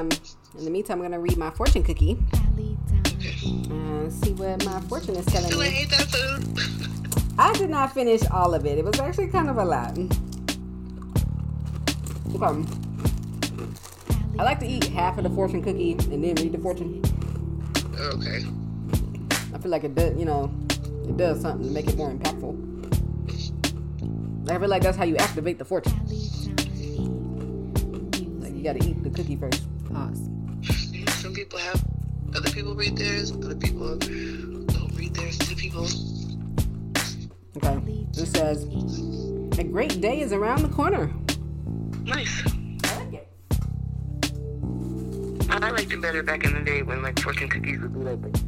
Um, in the meantime, I'm gonna read my fortune cookie. Uh, see what my fortune is telling me. hate that food? I did not finish all of it. It was actually kind of a lot. Okay. I like to eat half of the fortune cookie and then read the fortune. Okay. I feel like it does, you know, it does something to make it more impactful. I feel like that's how you activate the fortune. Like you gotta eat the cookie first. Pause. Some people have other people read theirs. Other people don't read theirs to people. Okay. This says, a great day is around the corner. Nice. I like it. I liked it better back in the day when like fortune cookies would be like this.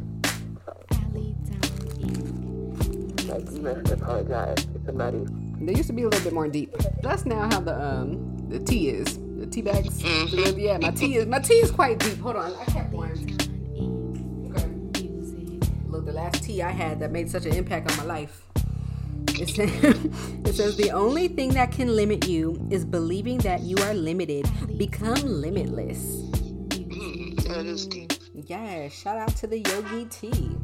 Like you have apologize to somebody. They used to be a little bit more deep. That's now how the um the tea is. The tea bags. Mhm. Yeah, my tea is my tea is quite deep. Hold on, I kept one. Okay. Look, the last tea I had that made such an impact on my life. It says, it says the only thing that can limit you is believing that you are limited. Become limitless. Mm, that is deep. Yeah, shout out to the Yogi Tea.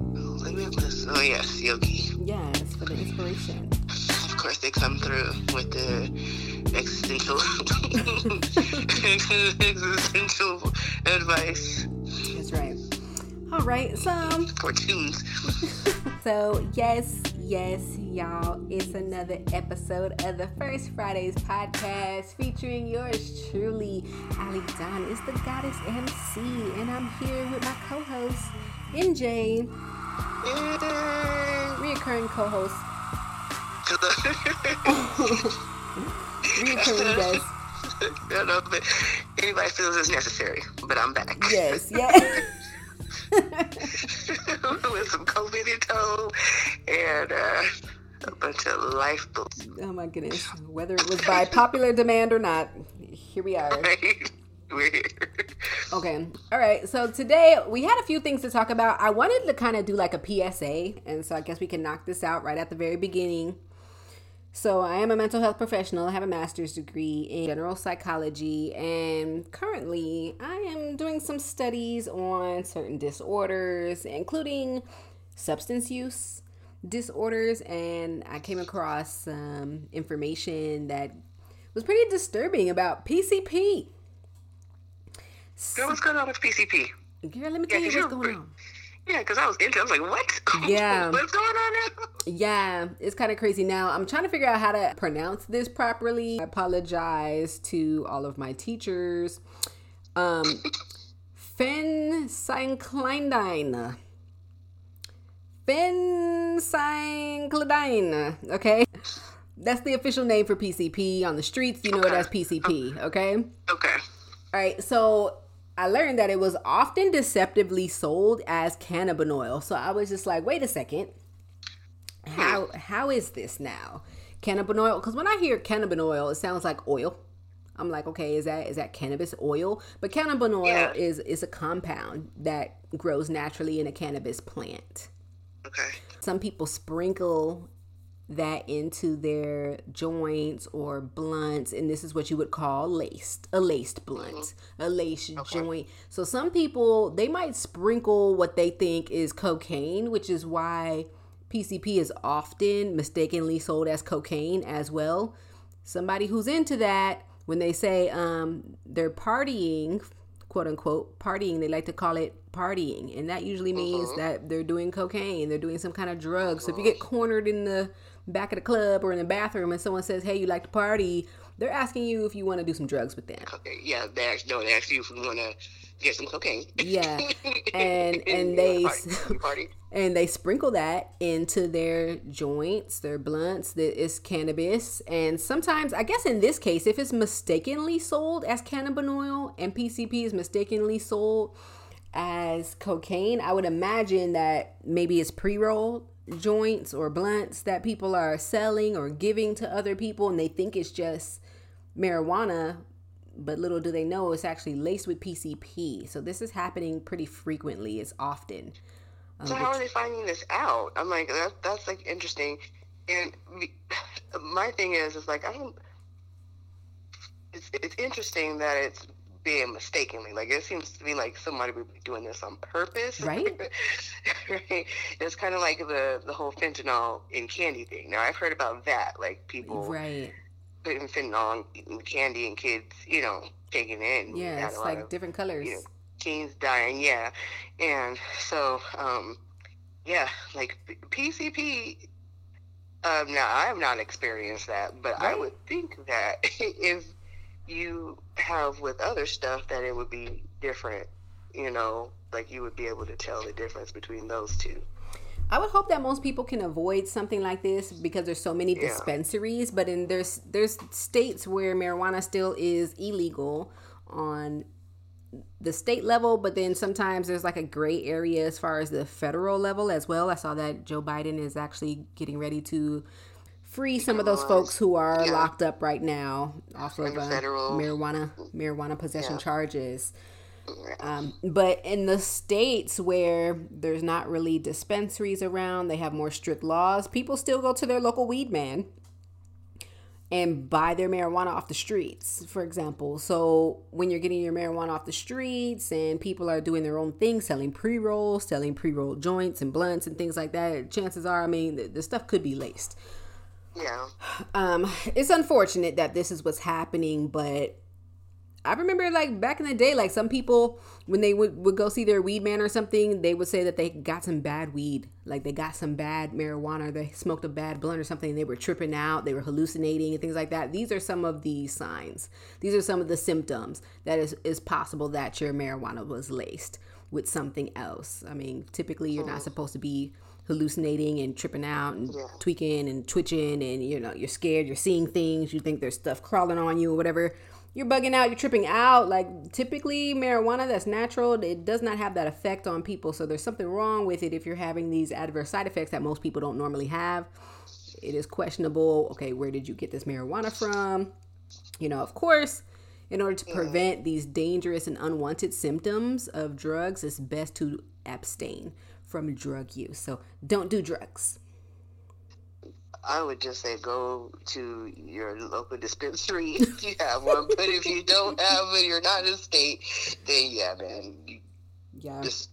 Limitless. Oh yes, Yogi. Yes, for the inspiration. Course, they come through with the existential, existential advice That's right. All right, so um, for tunes. So, yes, yes, y'all, it's another episode of the First Fridays podcast featuring yours truly, Ali Don is the Goddess MC, and I'm here with my co host, NJ, Yay. reoccurring co 'Cause I- reoccurring guest. I don't know if anybody feels it's necessary, but I'm back. Yes, yeah. With some COVID in tow and uh, a bunch of life books. oh my goodness. Whether it was by popular demand or not, here we are. Right? We're here. Okay. All right. So today we had a few things to talk about. I wanted to kind of do like a PSA, and so I guess we can knock this out right at the very beginning. So I am a mental health professional. I have a master's degree in general psychology, and currently I am doing some studies on certain disorders, including substance use disorders. And I came across some information that was pretty disturbing about PCP. Girl, what's going on with PCP? Girl, let me tell Yeah, you what's going on. Yeah, because I was into it. I was like, what? Yeah. what's going on now? Yeah, it's kind of crazy. Now, I'm trying to figure out how to pronounce this properly. I apologize to all of my teachers. Um, Phencyclidine. Phencyclidine. Okay. That's the official name for PCP on the streets. You know it as PCP. Okay. Okay. All right, so I learned that it was often deceptively sold as cannabinoid. So I was just like, wait a second, hmm. how how is this now? Cannabinoid? Because when I hear cannabinoid, it sounds like oil. I'm like, okay, is that is that cannabis oil? But cannabinoid Yeah. is is a compound that grows naturally in a cannabis plant. Okay. Some people sprinkle that into their joints or blunts, and this is what you would call laced, a laced blunt, mm-hmm. a laced joint. So some people they might sprinkle what they think is cocaine, which is why PCP is often mistakenly sold as cocaine as well. Somebody who's into that, when they say um, they're partying, quote unquote, partying, they like to call it partying. And that usually means mm-hmm. that they're doing cocaine, they're doing some kind of drug. So if you get mm-hmm. cornered in the back at the club or in the bathroom and someone says, hey, you like to party, they're asking you if you want to do some drugs with them. Okay. Yeah, they ask, no, they ask you if you want to get some cocaine. Yeah. And and they party. Party. and they sprinkle that into their joints, their blunts, that is cannabis. And sometimes, I guess in this case, if it's mistakenly sold as cannabinoid and PCP is mistakenly sold as cocaine, I would imagine that maybe it's pre-rolled joints or blunts that people are selling or giving to other people and they think it's just marijuana but little do they know it's actually laced with PCP. So this is happening pretty frequently. It's often. Um, So how are they finding this out? I'm like, that, that's like interesting. And we, my thing is, is like, I don't. It's it's interesting that it's being mistakenly. Like it seems to me like somebody would be doing this on purpose. Right. right. It's kind of like the the whole fentanyl in candy thing. Now I've heard about that, like people right. putting fentanyl in candy and kids, you know, taking it. Yeah, it's like of, different colors. you know, teens dying. Yeah, and so um, yeah, like PCP. Um, now I have not experienced that, but I would think that if you have with other stuff, that it would be different. You know, like you would be able to tell the difference between those two. I would hope that most people can avoid something like this because there's so many Yeah. dispensaries, but in there's there's states where marijuana still is illegal on the state level, but then sometimes there's like a gray area as far as the federal level as well. I saw that Joe Biden is actually getting ready to free some of those folks who are Yeah. locked up right now off of uh, federal- marijuana marijuana possession Yeah. charges. Um, but in the states where there's not really dispensaries around, they have more strict laws. People still go to their local weed man and buy their marijuana off the streets, for example. So when you're getting your marijuana off the streets and people are doing their own thing, selling pre rolls, selling pre roll joints and blunts and things like that, chances are, I mean, the, the stuff could be laced. Yeah. Um, it's unfortunate that this is what's happening, but I remember like back in the day, like some people when they would, would go see their weed man or something, they would say that they got some bad weed, like they got some bad marijuana, or they smoked a bad blunt or something, and they were tripping out, they were hallucinating and things like that. These are some of the signs. These are some of the symptoms that is is possible that your marijuana was laced with something else. I mean, typically you're not supposed to be hallucinating and tripping out and Yeah. tweaking and twitching and you know you're scared you're seeing things you think there's stuff crawling on you or whatever you're bugging out you're tripping out. Like typically marijuana that's natural it does not have that effect on people. So there's something wrong with it if you're having these adverse side effects that most people don't normally have. It is questionable. Okay where did you get this marijuana from? You know of course in order to prevent these dangerous and unwanted symptoms of drugs it's best to abstain from drug use. So don't do drugs. I would just say go to your local dispensary. If you have one. But if you don't have it, you're not in state, then yeah, man, yeah. just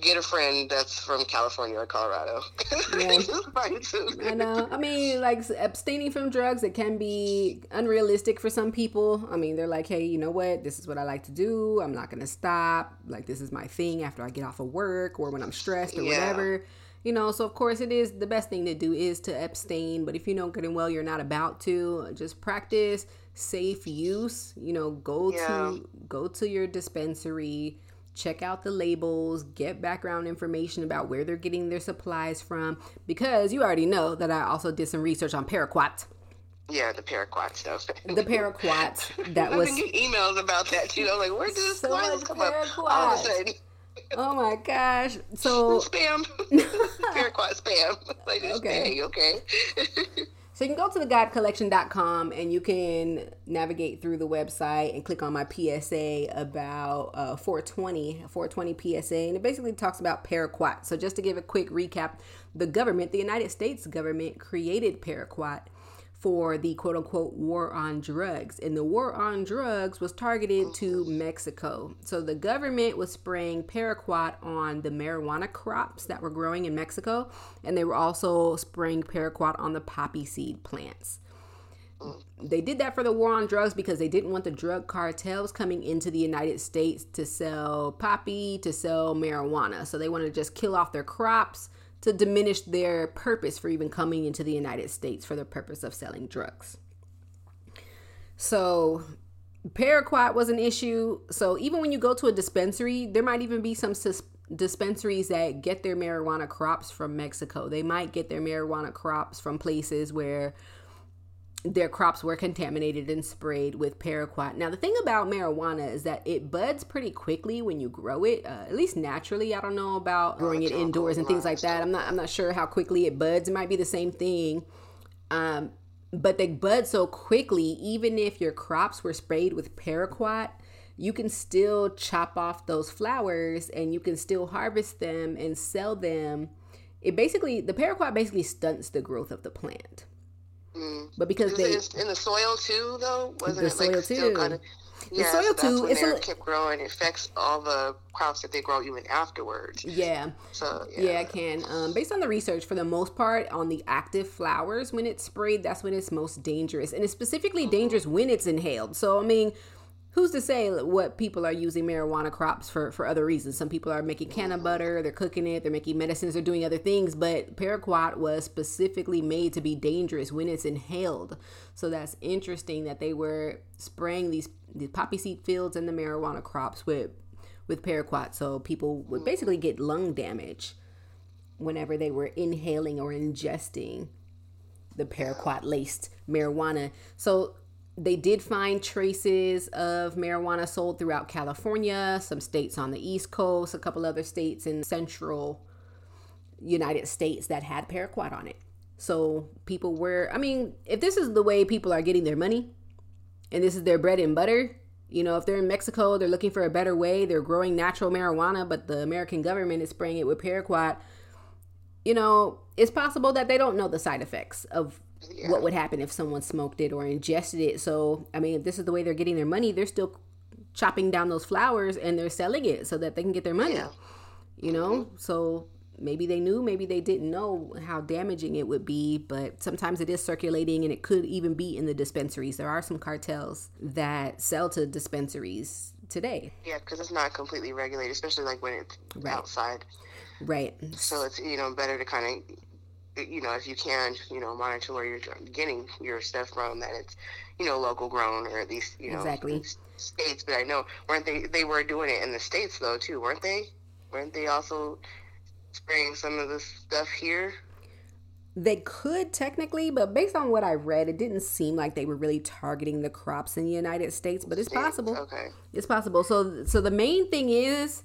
get a friend that's from California or Colorado. Yeah. Just find some. I know. I mean, like abstaining from drugs, it can be unrealistic for some people. I mean, they're like, hey, you know what? This is what I like to do. I'm not going to stop. Like, this is my thing after I get off of work or when I'm stressed or Yeah. whatever. You know, so of course, it is the best thing to do is to abstain. But if you know good and well you're not about to, just practice safe use. You know, go Yeah. to go to your dispensary check out the labels, get background information about where they're getting their supplies from. Because you already know that I also did some research on paraquat. Yeah, the paraquat stuff. The paraquat that I've was been getting emails about that too. I'm like, where did this, So much come up? All of a sudden, oh my gosh. So spam. paraquat spam. Like, okay, okay. So you can go to thegodcollection.com and you can navigate through the website and click on my PSA about uh, 420, 420 PSA, and it basically talks about paraquat. So just to give a quick recap, the government, the United States government, created paraquat for the quote unquote war on drugs. And the war on drugs was targeted to Mexico. So the government was spraying paraquat on the marijuana crops that were growing in Mexico. And they were also spraying paraquat on the poppy seed plants. They did that for the war on drugs because they didn't want the drug cartels coming into the United States to sell poppy, to sell marijuana. So they wanted to just kill off their crops to diminish their purpose for even coming into the United States for the purpose of selling drugs. So paraquat was an issue. So even when you go to a dispensary, there might even be some sus- dispensaries that get their marijuana crops from Mexico. They might get their marijuana crops from places where their crops were contaminated and sprayed with paraquat. Now, the thing about marijuana is that it buds pretty quickly when you grow it, uh, at least naturally. I don't know about growing it indoors and things like that. I'm not. I'm not sure how quickly it buds. It might be the same thing, um, but they bud so quickly. Even if your crops were sprayed with paraquat, you can still chop off those flowers and you can still harvest them and sell them. It basically the paraquat basically stunts the growth of the plant. Mm. But because they in the soil too, though? Wasn't The it like soil, still too. kind of? Yeah, soil so too. It's a, kept growing. It affects all the crops that they grow even afterwards. Yeah. So yeah, yeah it can. Um, based on the research, for the most part, on the active flowers, when it's sprayed, that's when it's most dangerous, and it's specifically mm-hmm. dangerous when it's inhaled. So I mean, who's to say what people are using marijuana crops for for other reasons? Some people are making canna butter they're cooking it they're making medicines they're doing other things but paraquat was specifically made to be dangerous when it's inhaled. So that's interesting that they were spraying these these poppy seed fields and the marijuana crops with with paraquat. So people would basically get lung damage whenever they were inhaling or ingesting the paraquat laced marijuana. So they did find traces of marijuana sold throughout California, some states on the East Coast, a couple other states in central United States that had paraquat on it. So people were, I mean, if this is the way people are getting their money and this is their bread and butter, you know, if they're in Mexico, they're looking for a better way, they're growing natural marijuana, but the American government is spraying it with paraquat, you know, it's possible that they don't know the side effects of yeah. what would happen if someone smoked it or ingested it. So, I mean, if this is the way they're getting their money, they're still chopping down those flowers and they're selling it so that they can get their money. Yeah. You know? Mm-hmm. So maybe they knew, maybe they didn't know how damaging it would be, but sometimes it is circulating and it could even be in the dispensaries. There are some cartels that sell to dispensaries today. Yeah, because it's not completely regulated, especially like when it's right. outside. Right. So it's you know better to kind of you know, if you can, you know, monitor where you're getting your stuff from, that it's, you know, local grown or at least, you know, exactly. states. But I know, weren't they, they were doing it in the states though, too, weren't they? Weren't they also spraying some of the stuff here? They could technically, but based on what I read, it didn't seem like they were really targeting the crops in the United States. But it's possible. Okay, it's possible. So, so the main thing is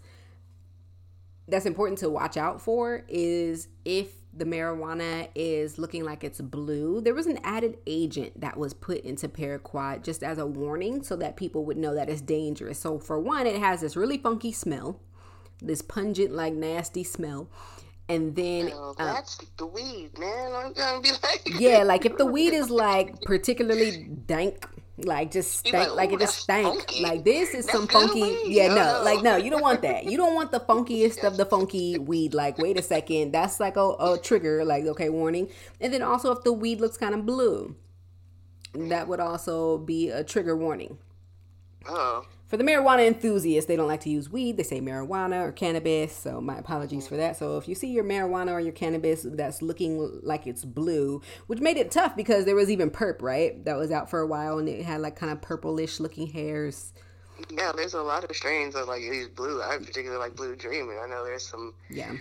that's important to watch out for is if the marijuana is looking like it's blue. There was an added agent that was put into paraquat just as a warning so that people would know that it's dangerous. So, for one, it has this really funky smell, this pungent, like nasty smell. And then oh, that's uh, the weed, man. I'm gonna be like, yeah, like if the weed is like particularly dank like just stank, like, like, it just stank. Funky. Like this is that's some funky. Weed. Yeah, no, like no, you don't want that. You don't want the funkiest of the funky weed. Like wait a second, that's like a, a trigger. Like okay, warning. And then also if the weed looks kind of blue, that would also be a trigger warning. Oh. For the marijuana enthusiasts, they don't like to use weed. They say marijuana or cannabis. So my apologies for that. So if you see your marijuana or your cannabis that's looking like it's blue, which made it tough because there was even perp, right? That was out for a while and it had like kind of purplish looking hairs. Yeah, there's a lot of strains of like these blue. I particularly like Blue Dream, and I know there's some yeah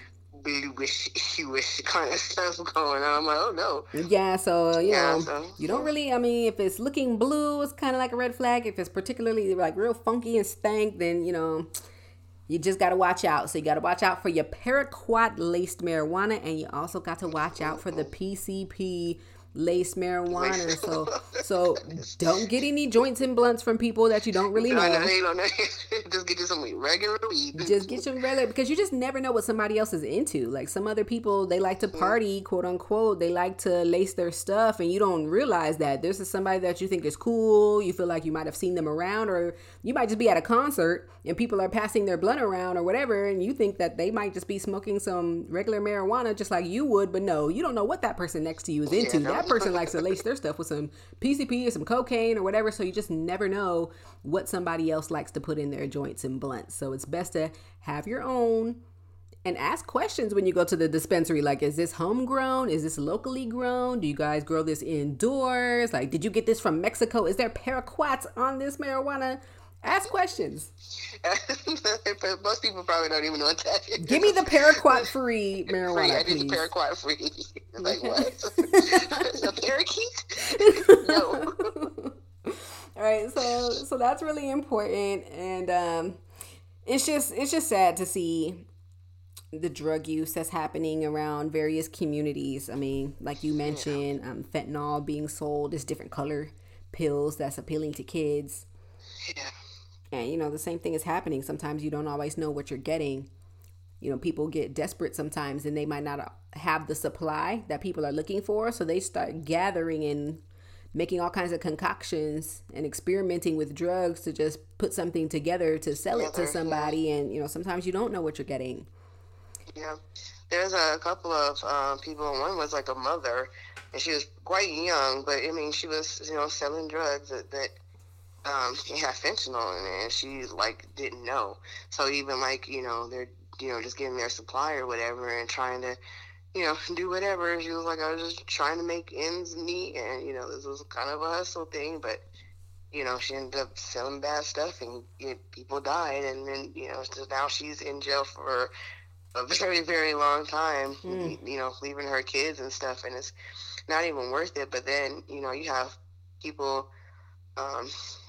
bluish, hueish kind of stuff going on. I'm like, oh no. Yeah, so you yeah, know, so, you don't really. I mean, if it's looking blue, it's kind of like a red flag. If it's particularly like real funky and stank, then you know. You just got to watch out. So you got to watch out for your paraquat laced marijuana, and you also got to watch out for the PCP lace marijuana. So so don't get any joints and blunts from people that you don't really know. No, no, just get you some regular weed. Just get some regular because you just never know what somebody else is into. Like some other people, they like to mm-hmm. party, quote unquote. They like to lace their stuff, and you don't realize that this is somebody that you think is cool. You feel like you might have seen them around, or you might just be at a concert and people are passing their blunt around or whatever, and you think that they might just be smoking some regular marijuana just like you would, but no, you don't know what that person next to you is into. Yeah, no. That person likes to lace their stuff with some PCP or some cocaine or whatever, so you just never know what somebody else likes to put in their joints and blunts. So it's best to have your own and ask questions when you go to the dispensary. Like is this homegrown? Is this locally grown? Do you guys grow this indoors? Like did you get this from mexico? Is there paraquats on this marijuana Ask questions. Most people probably don't even know what that is. Give me the paraquat free marijuana. Free. I need the paraquat free. like what? a parakeet? no. All right, so so that's really important, and um, it's just it's just sad to see the drug use that's happening around various communities. I mean, like you mentioned, yeah. um, fentanyl being sold as different color pills that's appealing to kids. Yeah and, you know, the same thing is happening. Sometimes you don't always know what you're getting. You know, people get desperate sometimes and they might not have the supply that people are looking for. So they start gathering and making all kinds of concoctions and experimenting with drugs to just put something together to sell it to somebody and you know sometimes you don't know what you're getting yeah there's a couple of uh, people one was like a mother and she was quite young but i mean she was you know selling drugs that, that um, had fentanyl in it and she like didn't know so even like you know they're you know just getting their supply or whatever and trying to you know, do whatever. She was like, I was just trying to make ends meet, and you know, this was kind of a hustle thing. But you know, she ended up selling bad stuff, and you know, people died. And then you know, so now she's in jail for a very, very long time. Mm. You know, leaving her kids and stuff, and it's not even worth it. But then you know, you have people um,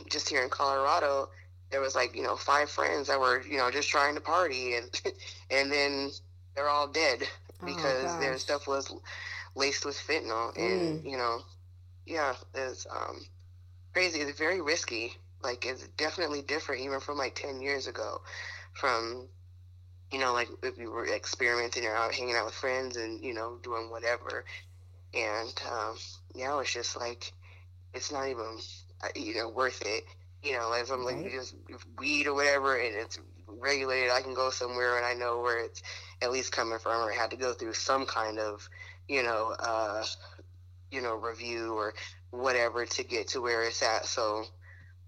just here in Colorado. There was like you know five friends that were you know just trying to party, and and then they're all dead Oh, because oh, their stuff was laced with fentanyl, and mm. you know, yeah, it's um, crazy. It's very risky. Like it's definitely different, even from like ten years ago, from you know, like if you were experimenting or out hanging out with friends and you know doing whatever, and um, now it's just like it's not even you know worth it. You know, like I'm like just weed or whatever, and it's regulated. I can go somewhere and I know where it's at least coming from, or had to go through some kind of, you know, uh, you know, review or whatever to get to where it's at. So,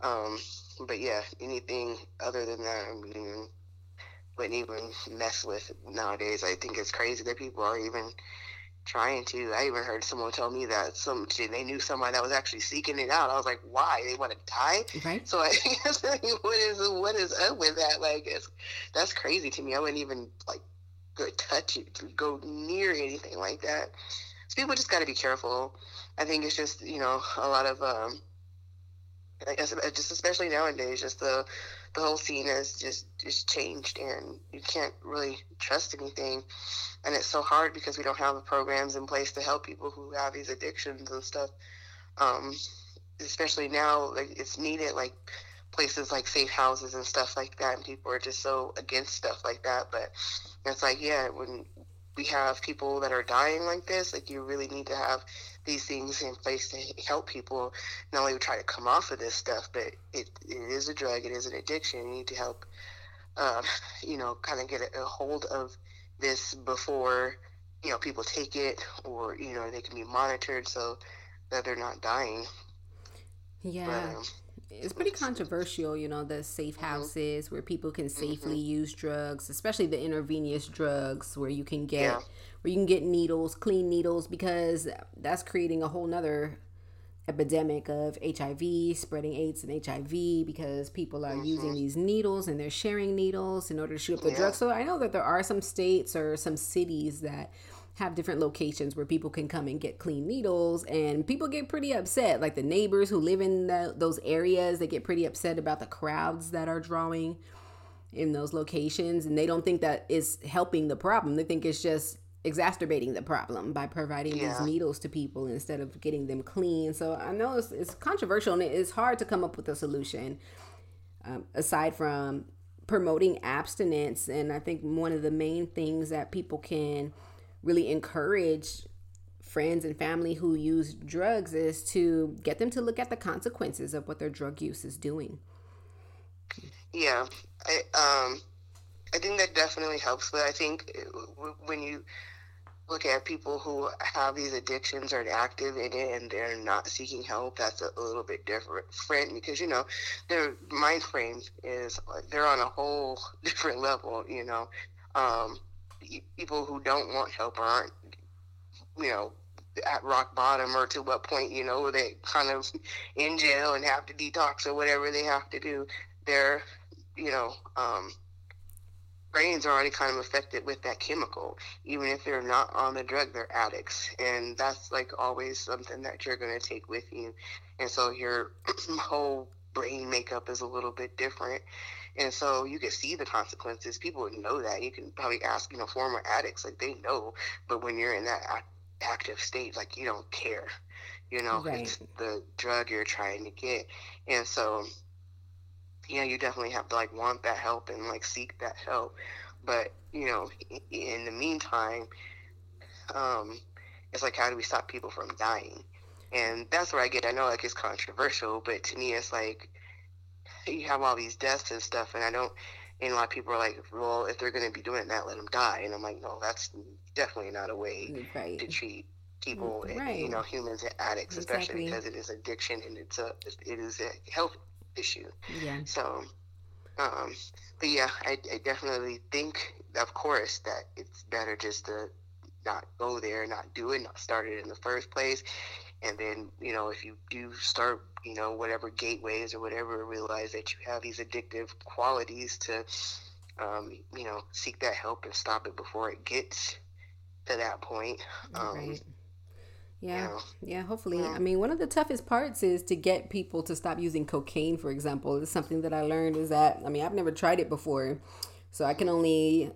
um, but yeah, anything other than that, I mean, wouldn't even mess with nowadays. I think it's crazy that people are even trying to. I even heard someone tell me that some they knew somebody that was actually seeking it out. I was like, why? They want to die? Right. So I guess what is what is up with that? Like, it's, that's crazy to me. I wouldn't even like go touch it, go near anything like that. So people just got to be careful. I think it's just you know a lot of um, I guess just especially nowadays, just the the whole scene has just just changed, and you can't really trust anything. And it's so hard because we don't have the programs in place to help people who have these addictions and stuff. Um, especially now, like it's needed, like places like safe houses and stuff like that. And people are just so against stuff like that. But it's like, yeah, when we have people that are dying like this, like you really need to have these things in place to help people not only try to come off of this stuff, but it, it is a drug, it is an addiction. You need to help, um, you know, kind of get a, a, hold of this before, you know, people take it or, you know, they can be monitored so that they're not dying. Yeah. But, um, it's pretty controversial, you know, the safe mm-hmm. houses where people can safely mm-hmm. use drugs, especially the intravenous drugs where you can get yeah. where you can get needles, clean needles, because that's creating a whole nother epidemic of HIV, spreading AIDS and HIV because people are mm-hmm. using these needles and they're sharing needles in order to shoot up the yeah. drugs. So I know that there are some states or some cities that have different locations where people can come and get clean needles and people get pretty upset. Like the neighbors who live in the, those areas they get pretty upset about the crowds that are drawing in those locations and they don't think that is helping the problem. They think it's just exacerbating the problem by providing yeah. these needles to people instead of getting them clean. So i know it's, it's controversial and it's hard to come up with a solution um, aside from promoting abstinence. And i think one of the main things that people can really encourage friends and family who use drugs is to get them to look at the consequences of what their drug use is doing. Yeah, I um, I think that definitely helps. But I think uh, when you look at people who have these addictions or are active in it and they're not seeking help, that's a, little bit different because you know their mind frame is they're on a whole different level. You know, um, people who don't want help aren't, you know, at rock bottom or to what point, you know, they kind of in jail and have to detox or whatever they have to do, their, you know, um, brains are already kind of affected with that chemical. Even if they're not on the drug, they're addicts. And that's like always something that you're going to take with you. And so your whole brain makeup is a little bit different. And so you can see the consequences. People would know that. You can probably ask, you know, former addicts, like they know. But when you're in that active state, like you don't care. You know, right. it's the drug you're trying to get. And so, yeah, you definitely have to like want that help and like seek that help. But, you know, in the meantime, um, it's like, how do we stop people from dying? and that's where I get. I know like it's controversial, but to me, it's like you have all these deaths and stuff, and I don't. And a lot of people are like, "Well, if they're going to be doing that, let them die." And I'm like, "No, that's definitely not a way mm, right. to treat people, right. you know, humans and addicts, exactly. especially because it is addiction and it's a it is a health issue. Yeah. So, um, but yeah, I, I definitely think, of course, that it's better just to not go there, not do it, not start it in the first place. And then, you know, if you do start, you know, whatever gateways or whatever, realize that you have these addictive qualities to, um, you know, seek that help and stop it before it gets to that point. Um, right. Yeah, yeah, hopefully. Yeah. I mean, one of the toughest parts is to get people to stop using cocaine, for example. It's something that I learned is that, I mean, I've never tried it before. So I can only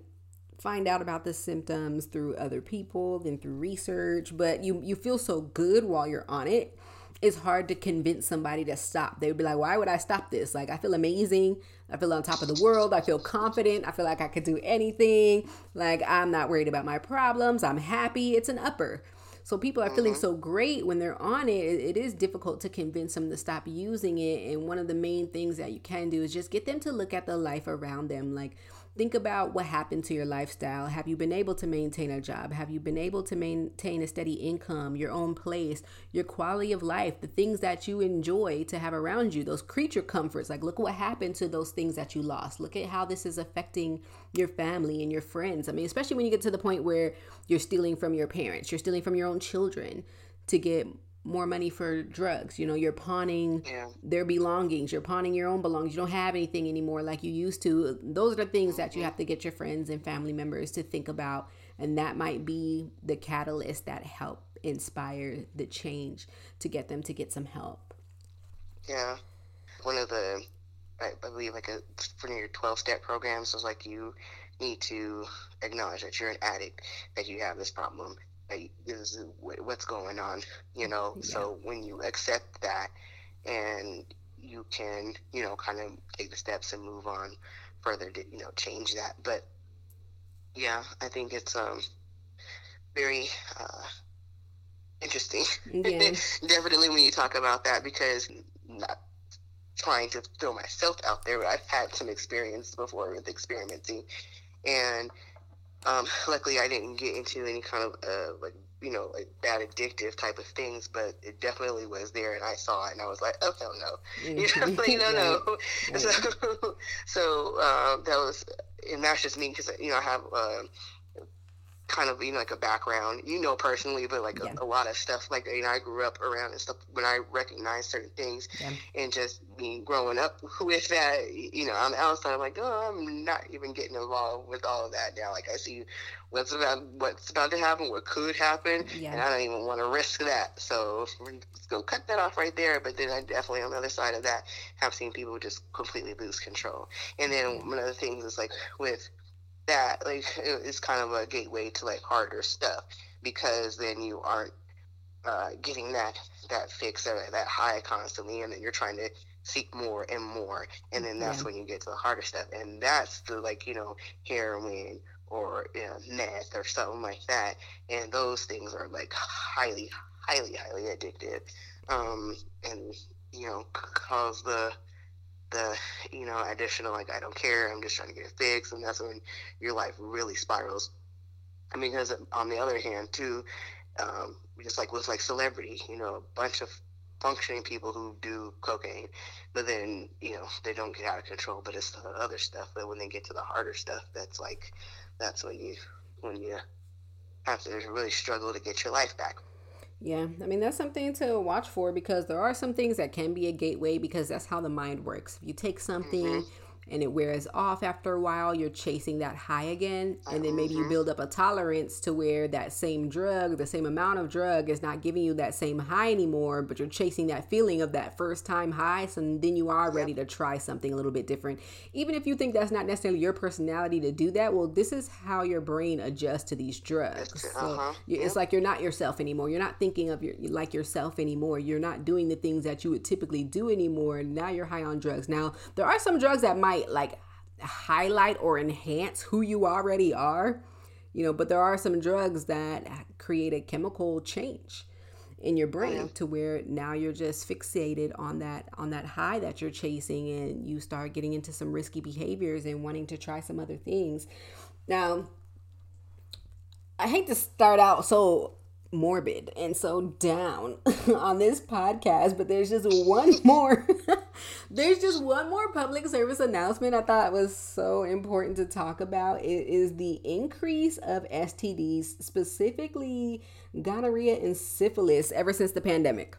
find out about the symptoms through other people, then through research, but you you feel so good while you're on it. It's hard to convince somebody to stop. They'd be like, "Why would I stop this? Like I feel amazing. I feel on top of the world. I feel confident. I feel like I could do anything. Like I'm not worried about my problems. I'm happy. It's an upper." So people are feeling mm-hmm. so great when they're on it. It is difficult to convince them to stop using it. And one of the main things that you can do is just get them to look at the life around them. Like Think about what happened to your lifestyle. Have you been able to maintain a job? Have you been able to maintain a steady income, your own place, your quality of life, the things that you enjoy to have around you, those creature comforts? Like, look what happened to those things that you lost. Look at how this is affecting your family and your friends. I mean, especially when you get to the point where you're stealing from your parents, you're stealing from your own children to get more money for drugs. You know, you're pawning yeah. their belongings. You're pawning your own belongings. You don't have anything anymore like you used to. Those are the things that you mm-hmm. have to get your friends and family members to think about. And that might be the catalyst that help inspire the change to get them to get some help. Yeah. One of the, I believe, like a, one of your 12 step programs was like you need to acknowledge that you're an addict, that you have this problem, this is what's going on, you know. Yeah. So when you accept that and you can, you know, kind of take the steps and move on further to, you know, change that. But yeah, I think it's um very uh, interesting. Yeah. Definitely when you talk about that because not trying to throw myself out there, but I've had some experience before with experimenting and um, luckily, I didn't get into any kind of uh, like you know like bad addictive type of things, but it definitely was there, and I saw it, and I was like, oh hell no, you know, like, no, no. So, so um, that was, and that's just me because you know I have. Uh, kind of you know like a background you know personally but like yeah. a, a, lot of stuff like you know i grew up around and stuff when i recognize certain things yeah. and just being growing up with that you know on the outside i'm like oh i'm not even getting involved with all of that now like i see what's about what's about to happen what could happen yeah. and i don't even want to risk that so we're just gonna cut that off right there but then i definitely on the other side of that have seen people just completely lose control and then mm-hmm. one of the things is like with that like it's kind of a gateway to like harder stuff because then you aren't uh, getting that that fix or that high constantly and then you're trying to seek more and more and then that's yeah. when you get to the harder stuff and that's the like you know heroin or you know, meth or something like that and those things are like highly highly highly addictive um, and you know cause the the you know additional like I don't care I'm just trying to get it fixed and that's when your life really spirals. I mean, because on the other hand too, um, just like with like celebrity, you know, a bunch of functioning people who do cocaine, but then you know they don't get out of control. But it's the other stuff that when they get to the harder stuff, that's like that's when you when you have to really struggle to get your life back. Yeah, I mean, that's something to watch for because there are some things that can be a gateway because that's how the mind works. If you take something mm-hmm and it wears off after a while, you're chasing that high again. And then maybe you mm-hmm. build up a tolerance to where that same drug, the same amount of drug, is not giving you that same high anymore, but you're chasing that feeling of that first time high. So then you are ready to try something a little bit different. Even if you think that's not necessarily your personality to do that, well, this is how your brain adjusts to these drugs. So uh-huh. it's like you're not yourself anymore. You're not thinking of your like yourself anymore. You're not doing the things that you would typically do anymore. Now you're high on drugs. Now, there are some drugs that might might like highlight or enhance who you already are, you know, but there are some drugs that create a chemical change. in your oh, brain to where now you're just fixated on that on that high that you're chasing and you start getting into some risky behaviors and wanting to try some other things now i hate to start out so morbid and so down on this podcast, but there's just one more there's just one more public service announcement I thought was so important to talk about. It is the increase of STDs, specifically gonorrhea and syphilis ever since the pandemic.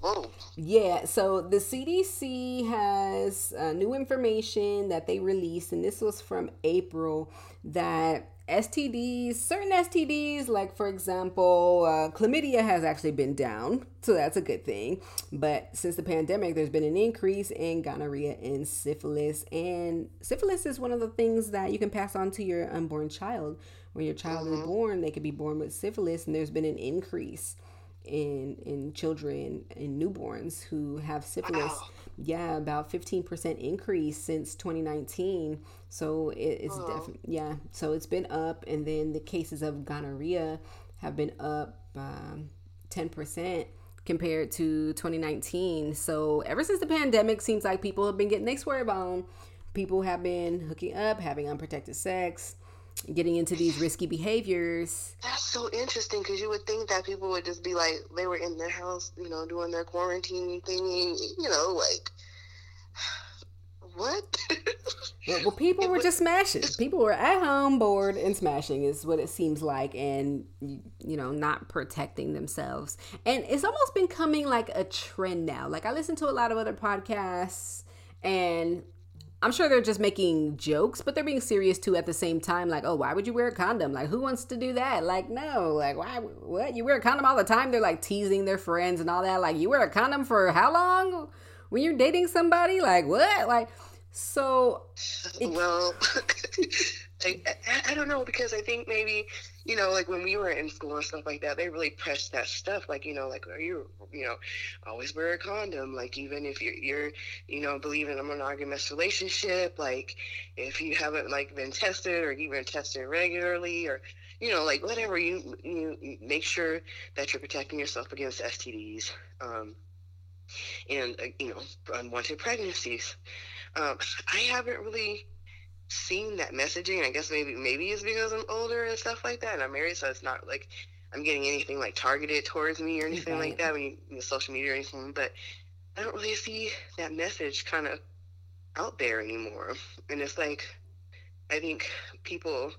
Whoa. Yeah, so the CDC has uh, new information that they released, and this was from April that STDs, certain STDs, like for example, uh, chlamydia has actually been down, so that's a good thing. But since the pandemic, there's been an increase in gonorrhea and syphilis. And syphilis is one of the things that you can pass on to your unborn child. When your child mm-hmm. is born, they could be born with syphilis, and there's been an increase in in children and newborns who have syphilis. Wow. Yeah, about 15% increase since 2019. So it, it's oh. definitely yeah. So it's been up, and then the cases of gonorrhea have been up um, 10% compared to 2019. So ever since the pandemic, seems like people have been getting their swear bone. People have been hooking up, having unprotected sex getting into these risky behaviors. That's so interesting because you would think that people would just be like they were in their house, you know, doing their quarantine thing, you know, like what? well, well, people were just smashing. People were at home, bored, and smashing is what it seems like, and you know, not protecting themselves. And it's almost becoming like a trend now. Like I listen to a lot of other podcasts, and I'm sure they're just making jokes, but they're being serious too at the same time. Like, oh, why would you wear a condom? Like, who wants to do that? Like, no, like, why? What? You wear a condom all the time? They're like teasing their friends and all that. Like, you wear a condom for how long? When you're dating somebody? Like, what? Like, so. It, well, I, I, I don't know because I think maybe you know like when we were in school and stuff like that they really pressed that stuff like you know like are you you know always wear a condom? Like even if you're you're you know believe in a monogamous relationship like if you haven't like been tested or been tested regularly or you know like whatever you you make sure that you're protecting yourself against STDs um, and uh, you know unwanted pregnancies. Um, I haven't really seen that messaging. I guess maybe maybe it's because I'm older and stuff like that, and I'm married, so it's not like I'm getting anything like targeted towards me or anything right. like that when you, you know, social media or anything. But I don't really see that message kind of out there anymore, and it's like I think people,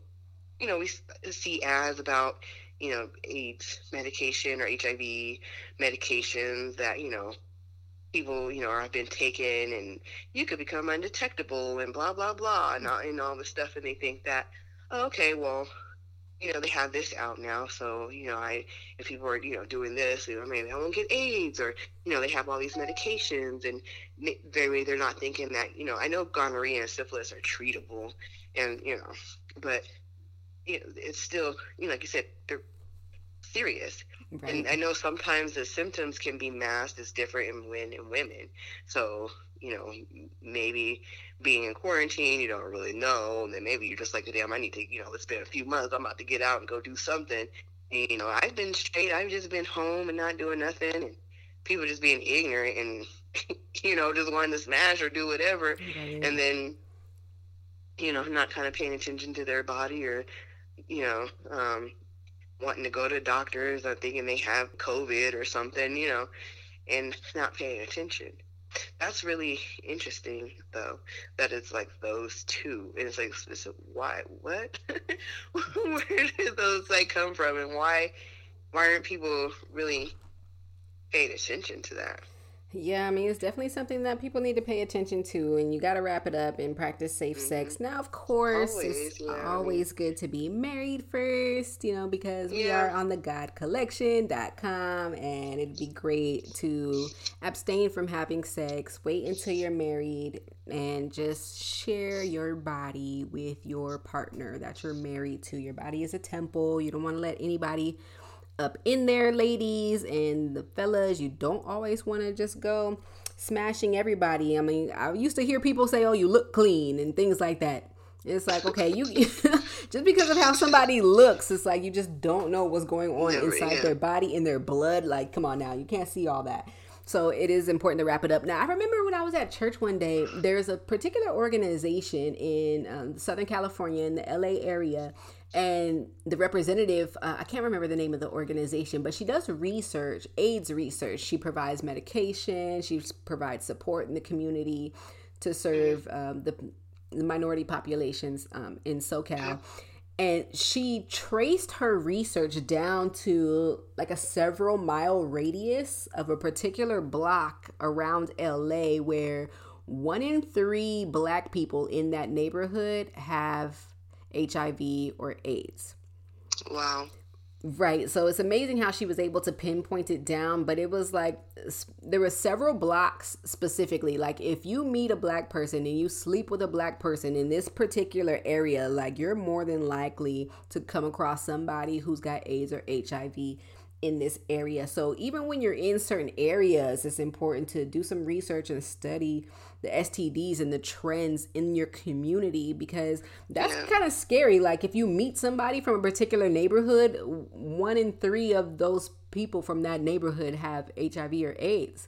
you know, we see ads about you know AIDS medication or HIV medications that you know people, you know, have been taken and you could become undetectable and blah, blah, blah, and all, and all this stuff. And they think that, oh, okay, well, you know, they have this out now. So, you know, I, if people are, you know, doing this, you know, maybe I won't get AIDS or, you know, they have all these medications and they, they're not thinking that, you know, I know gonorrhea and syphilis are treatable and, you know, but you know, it's still, you know, like you said, they're serious. Right. And I know sometimes the symptoms can be masked as different in men and women. So, you know, maybe being in quarantine, you don't really know. And then maybe you're just like, damn, I need to, you know, it's been a few months. I'm about to get out and go do something. And, you know, I've been straight. I've just been home and not doing nothing. And people just being ignorant and, you know, just wanting to smash or do whatever. Right. And then, you know, not kind of paying attention to their body or, you know, um, wanting to go to doctors or thinking they have COVID or something, you know, and not paying attention. That's really interesting, though, that it's like those two. And it's like, why? What? Where did those like come from? And why, why aren't people really paying attention to that? Yeah, I mean, it's definitely something that people need to pay attention to, and you got to wrap it up and practice safe mm-hmm. sex. Now, of course, always, it's yeah. always good to be married first, you know, because we yeah. are on the godcollection.com, and it'd be great to abstain from having sex, wait until you're married, and just share your body with your partner that you're married to. Your body is a temple. You don't want to let anybody up in there, ladies and the fellas. You don't always want to just go smashing everybody. I mean, I used to hear people say, "Oh, you look clean" and things like that. It's like okay, you just because of how somebody looks, it's like you just don't know what's going on Never, inside yeah. their body in their blood. Like, come on now, you can't see all that. So it is important to wrap it up. Now, I remember when I was at church one day, there's a particular organization in um, Southern California, in the LA area, and the representative, uh, I can't remember the name of the organization, but she does research, AIDS research. She provides medication, she provides support in the community to serve um, the, the, minority populations um, in SoCal and she traced her research down to like a several mile radius of a particular block around LA where one in three black people in that neighborhood have HIV or AIDS. Wow. Right. So it's amazing how she was able to pinpoint it down, but it was like there were several blocks specifically. Like if you meet a black person and you sleep with a black person in this particular area, like you're more than likely to come across somebody who's got AIDS or HIV in this area. So even when you're in certain areas, it's important to do some research and study the STDs and the trends in your community because that's yeah. kind of scary. Like if you meet somebody from a particular neighborhood, one in three of those people from that neighborhood have HIV or AIDS.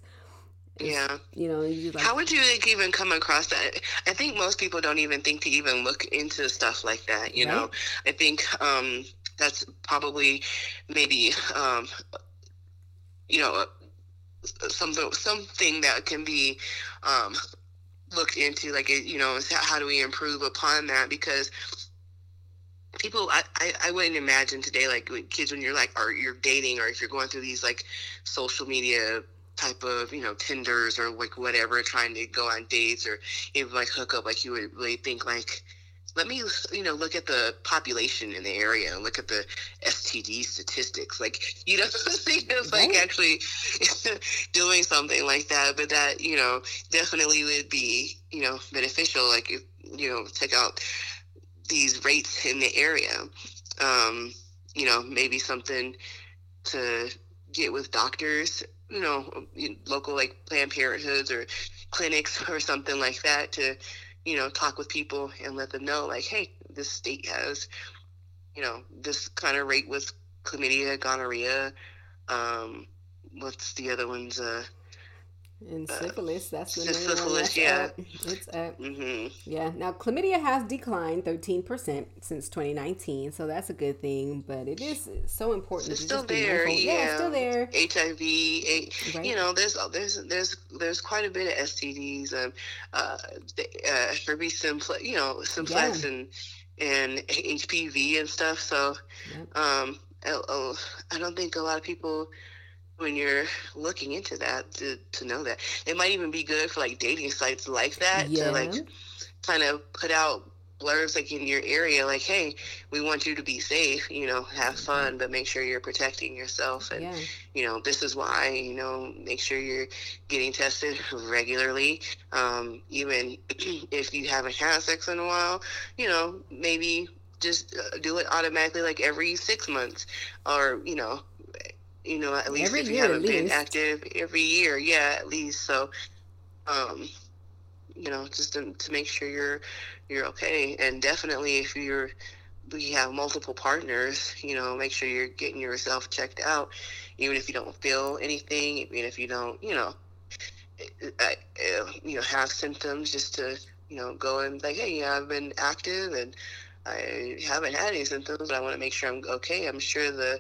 yeah. You know, like, how would you like, even come across that? I think most people don't even think to even look into stuff like that. You right? know, I think um, that's probably maybe um, you know some something that can be um, looked into like you know how do we improve upon that? Because people I, I, I wouldn't imagine today like kids when you're like or you're dating or if you're going through these like social media type of you know tinders or like whatever trying to go on dates or even like hook up like you would really think like let me you know look at the population in the area and look at the STD statistics. Like you know, think of like actually doing something like that, but that you know definitely would be you know beneficial. Like if you know check out these rates in the area. Um, you know, maybe something to get with doctors. You know, local like Planned Parenthoods or clinics or something like that to you know, talk with people and let them know, like, hey, this state has, you know, this kind of rate with chlamydia, gonorrhea. Um, what's the other ones? Uh, and uh, syphilis, that's the name syphilis, yeah. Up. It's up. Mm-hmm. Yeah. Now, chlamydia has declined 13% since 2019, so that's a good thing, but it is so important. It's still there. Yeah. yeah, it's still there. HIV, a, right. you know, there's there's there's there's quite a bit of STDs, um, uh, uh, herpes simplex, you know, simplex yeah. and and HPV and stuff. So, yep. um, I, I don't think a lot of people when you're looking into that to, to know that it might even be good for like dating sites like that yeah. to like kind of put out blurbs like in your area like hey we want you to be safe you know have fun but make sure you're protecting yourself and yeah. you know this is why you know make sure you're getting tested regularly um, even if you haven't had sex in a while you know maybe just uh, do it automatically like every six months or you know you know, at least every if you year, haven't been active every year, yeah, at least. So, um, you know, just to, to make sure you're you're okay, and definitely if you're we have multiple partners, you know, make sure you're getting yourself checked out, even if you don't feel anything, even if you don't, you know, uh, you know, have symptoms, just to you know go and like, hey, yeah, I've been active and I haven't had any symptoms, but I want to make sure I'm okay. I'm sure the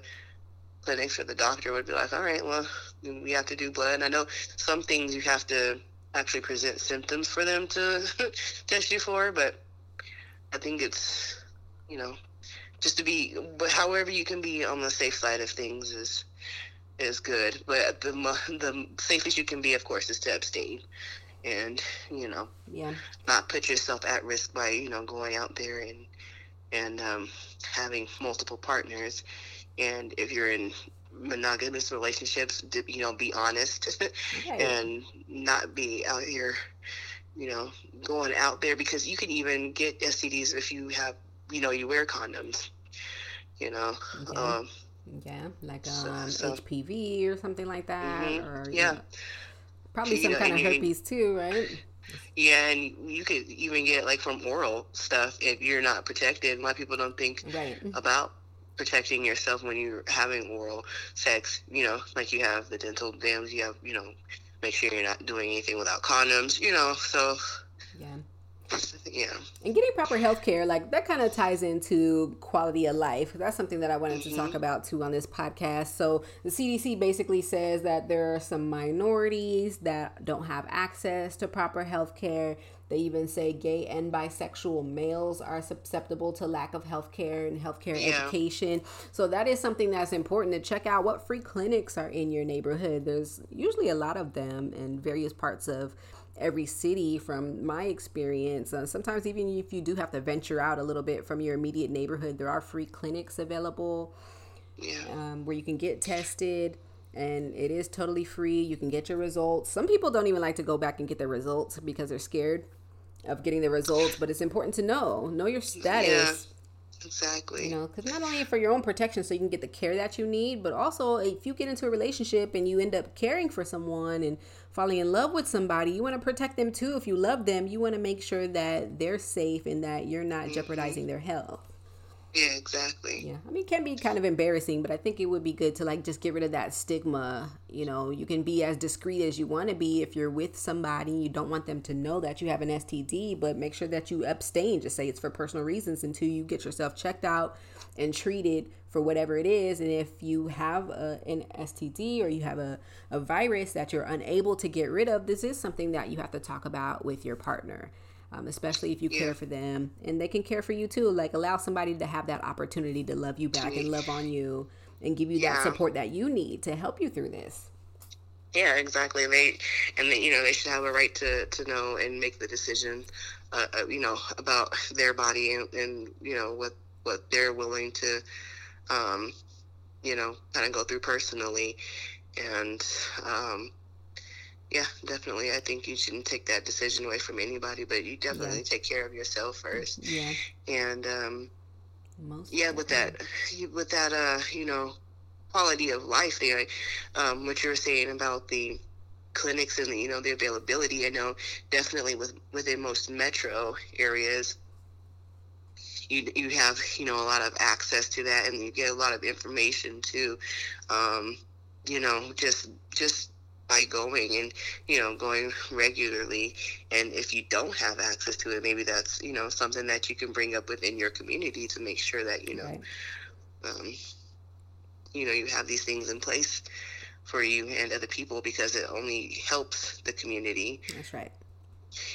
clinics or the doctor would be like, all right, well, we have to do blood. And I know some things you have to actually present symptoms for them to test you for, but I think it's, you know, just to be, but however you can be on the safe side of things is is good. But the the safest you can be, of course, is to abstain, and you know, yeah, not put yourself at risk by you know going out there and and um, having multiple partners and if you're in monogamous relationships, you know, be honest right. and not be out here, you know, going out there because you can even get STDs if you have, you know, you wear condoms, you know. Yeah, um, yeah like um, so, so, HPV or something like that, mm-hmm. or yeah, know, probably some kind of herpes too, right? Yeah, and you could even get like from oral stuff if you're not protected. A lot of people don't think Right. about protecting yourself when you're having oral sex. You know, like you have the dental dams, you have, you know, make sure you're not doing anything without condoms, you know, so Yeah. yeah. And getting proper health care, like that kind of ties into quality of life. That's something that I wanted to talk mm-hmm. about too on this podcast. So, the CDC basically says that there are some minorities that don't have access to proper health care. They even say gay and bisexual males are susceptible to lack of health care and healthcare Yeah. education. So, that is something that's important to check out what free clinics are in your neighborhood. There's usually a lot of them in various parts of every city from my experience uh, sometimes even if you do have to venture out a little bit from your immediate neighborhood there are free clinics available Yeah. um, where you can get tested and it is totally free. You can get your results. Some people don't even like to go back and get their results because they're scared of getting the results but it's important to know know your status. Exactly. you know because not only for your own protection so you can get the care that you need but also if you get into a relationship and you end up caring for someone and falling in love with somebody you want to protect them too. If you love them you want to make sure that they're safe and that you're not mm-hmm. jeopardizing their health Yeah, exactly. yeah i mean it can be kind of embarrassing but i think it would be good to like just get rid of that stigma. You know you can be as discreet as you want to be if you're with somebody you don't want them to know that you have an std but make sure that you abstain. Just say it's for personal reasons until you get yourself checked out and treated for whatever it is. And if you have a, an std or you have a, a virus that you're unable to get rid of this is something that you have to talk about with your partner um, especially if you Yeah. care for them. And they can care for you too. Like allow somebody to have that opportunity to love you back and love on you and give you that support that you need to help you through this. Yeah, exactly. They and they, you know they should have a right to to know and make the decision, uh, uh, you know, about their body and, and you know what what they're willing to, um, you know, kind of go through personally, and um, yeah, definitely. I think you shouldn't take that decision away from anybody, but you definitely take care of yourself first, yeah. And um, most yeah with that with that uh you know quality of life there um what you were saying about the clinics and the, you know the availability i know definitely with within most metro areas you you have you know a lot of access to that and you get a lot of information too. Um you know just just by going and you know going regularly and if you don't have access to it maybe that's you know something that you can bring up within your community to make sure that you know right. um, you know you have these things in place for you and other people because it only helps the community that's right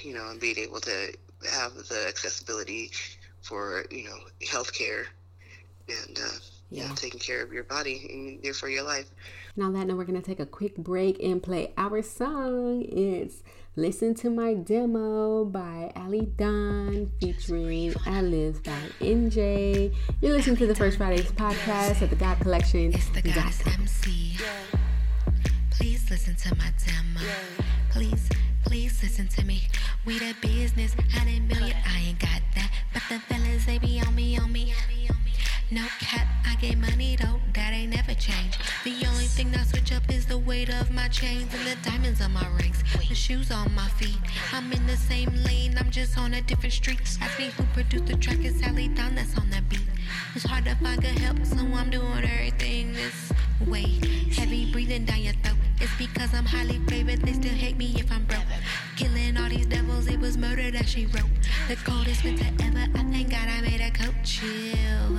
you know and being able to have the accessibility for you know healthcare and uh, yeah. Yeah. taking care of your body and there for your life On that note, we're to take a quick break and play our song. It's Listen to My Demo by Ali Don featuring Alice by NJ. You're listening to the First Fridays podcast at the God Collection. It's the goddess MC. Please listen to my demo. Please, please listen to me. We the business, hundred million. I ain't got that, but the fellas they be on me, on me. No cap, I get money though, that ain't never changed. The only thing that switch up is the weight of my chains and the diamonds on my rings, the shoes on my feet. I'm in the same lane, I'm just on a different street. Ask me who produced the track, it's Sally Don that's on that beat. It's hard to find good help, so I'm doing everything this way. Heavy breathing down your throat. It's because I'm highly favored, they still hate me if I'm broke. Killing all these devils, it was murder that she wrote. The coldest winter ever, I thank God I made a coat chill.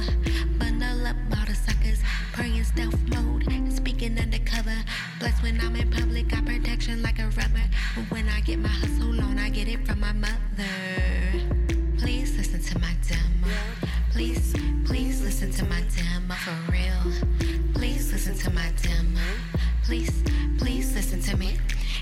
Bundle up all the suckers, praying stealth mode, speaking undercover. Blessed when I'm in public, got protection like a rubber. But when I get my hustle on, I get it from my mother. Please listen to my demo. Please, please listen to my demo for real. Please listen to my demo. Please, please listen to me.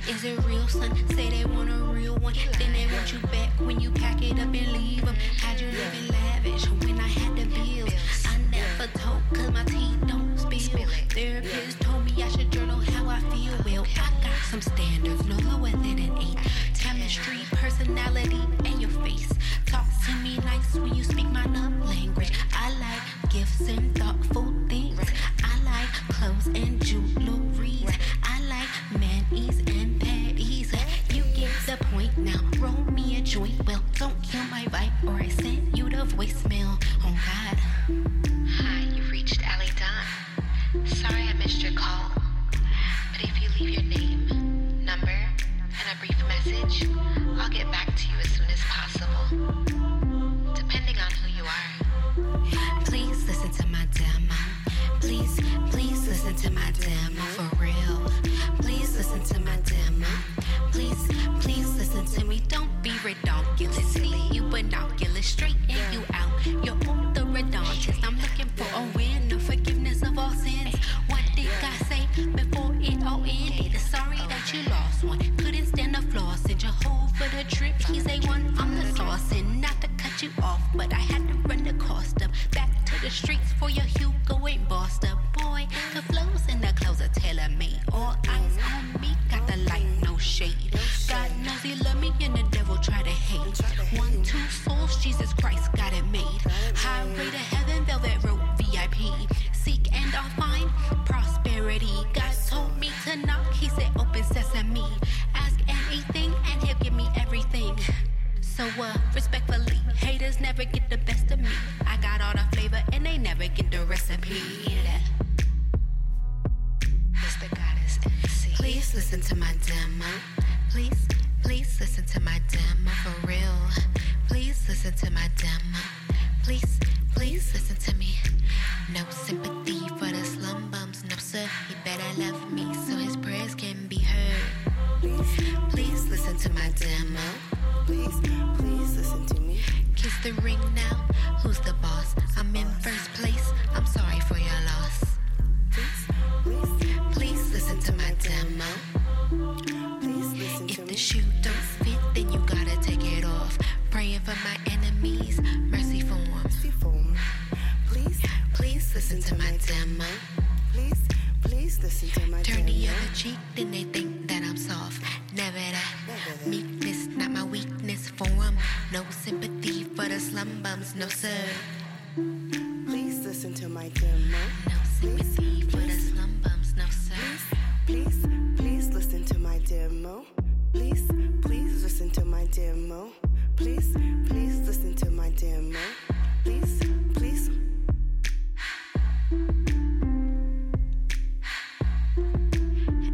Is it real, son? Say they want a real one. Then they want you back when you pack it up and leave them. How'd you live in lavish when I had the bills? I never told cause my teeth don't spill. Therapist told me I should journal how I feel. Well, I got some standards, no lower than an eight. Chemistry, personality, and your face. Talk to me nice when you speak my love language. I like gifts and thoughtful things. I like clothes and jewelry. I like the point now. Roll me a joint, well, don't kill my vibe or I send you the voicemail. Oh God. Hi, you reached Ali Don. Sorry I missed your call, but if you leave your name, number, and a brief message, I'll get back to you as soon as possible, depending on who you are. Please listen to my demo. Please, please listen to my demo for real. Silly, you binoculars. Straighten said open sesame. Ask anything and he'll give me everything. So uh, respectfully, haters never get the best of me. I got all the flavor and they never get the recipe. It's the goddess MC. Please listen to my demo. Please, please listen to my demo for real. Please listen to my demo. Please, please listen to me. No sympathy demo. please, please listen to me. Kiss the ring now. Who's the boss? I'm in no sir. Please listen to my demo. No sympathy for the slum bums, no sir. Please, please listen to my demo. Please, please listen to my demo. Please, please listen to my demo. Please, please.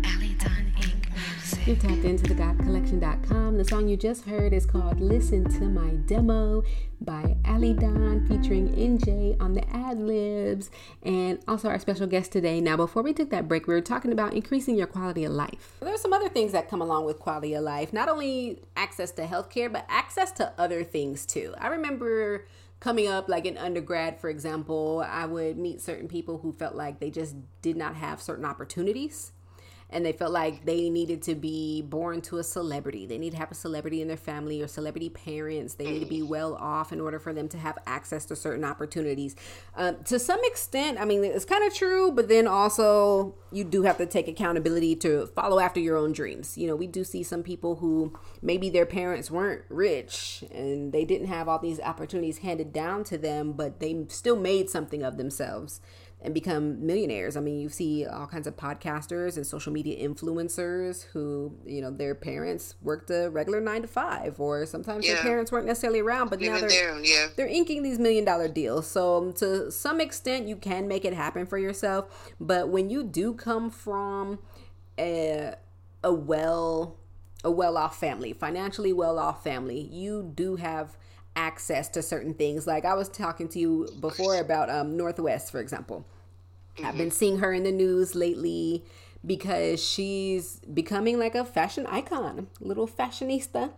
Ali Don Inc. You tapped into the GodCollection.com. The song you just heard is called Listen to My Demo by Ali Don featuring NJ on the ad libs and also our special guest today. Now, before we took that break, we were talking about increasing your quality of life. There's some other things that come along with quality of life, not only access to healthcare, but access to other things too. I remember coming up like in undergrad for example i would meet certain people who felt like they just did not have certain opportunities and they felt like they needed to be born to a celebrity. They need to have a celebrity in their family or celebrity parents. They need to be well off in order for them to have access to certain opportunities. Um, to some extent, I mean, it's kind of true, but then also you do have to take accountability to follow after your own dreams. You know, we do see some people who maybe their parents weren't rich and they didn't have all these opportunities handed down to them, but they still made something of themselves and become millionaires. I mean, you see all kinds of podcasters and social media influencers who, you know, their parents worked a regular nine to five, or sometimes their parents weren't necessarily around, but now they're there, yeah. they're inking these million dollar deals. So um, to some extent, you can make it happen for yourself. But when you do come from a a well a well off family, financially well off family, you do have access to certain things. Like I was talking to you before about um, North West, for example. I've mm-hmm. been seeing her in the news lately because she's becoming like a fashion icon, little fashionista.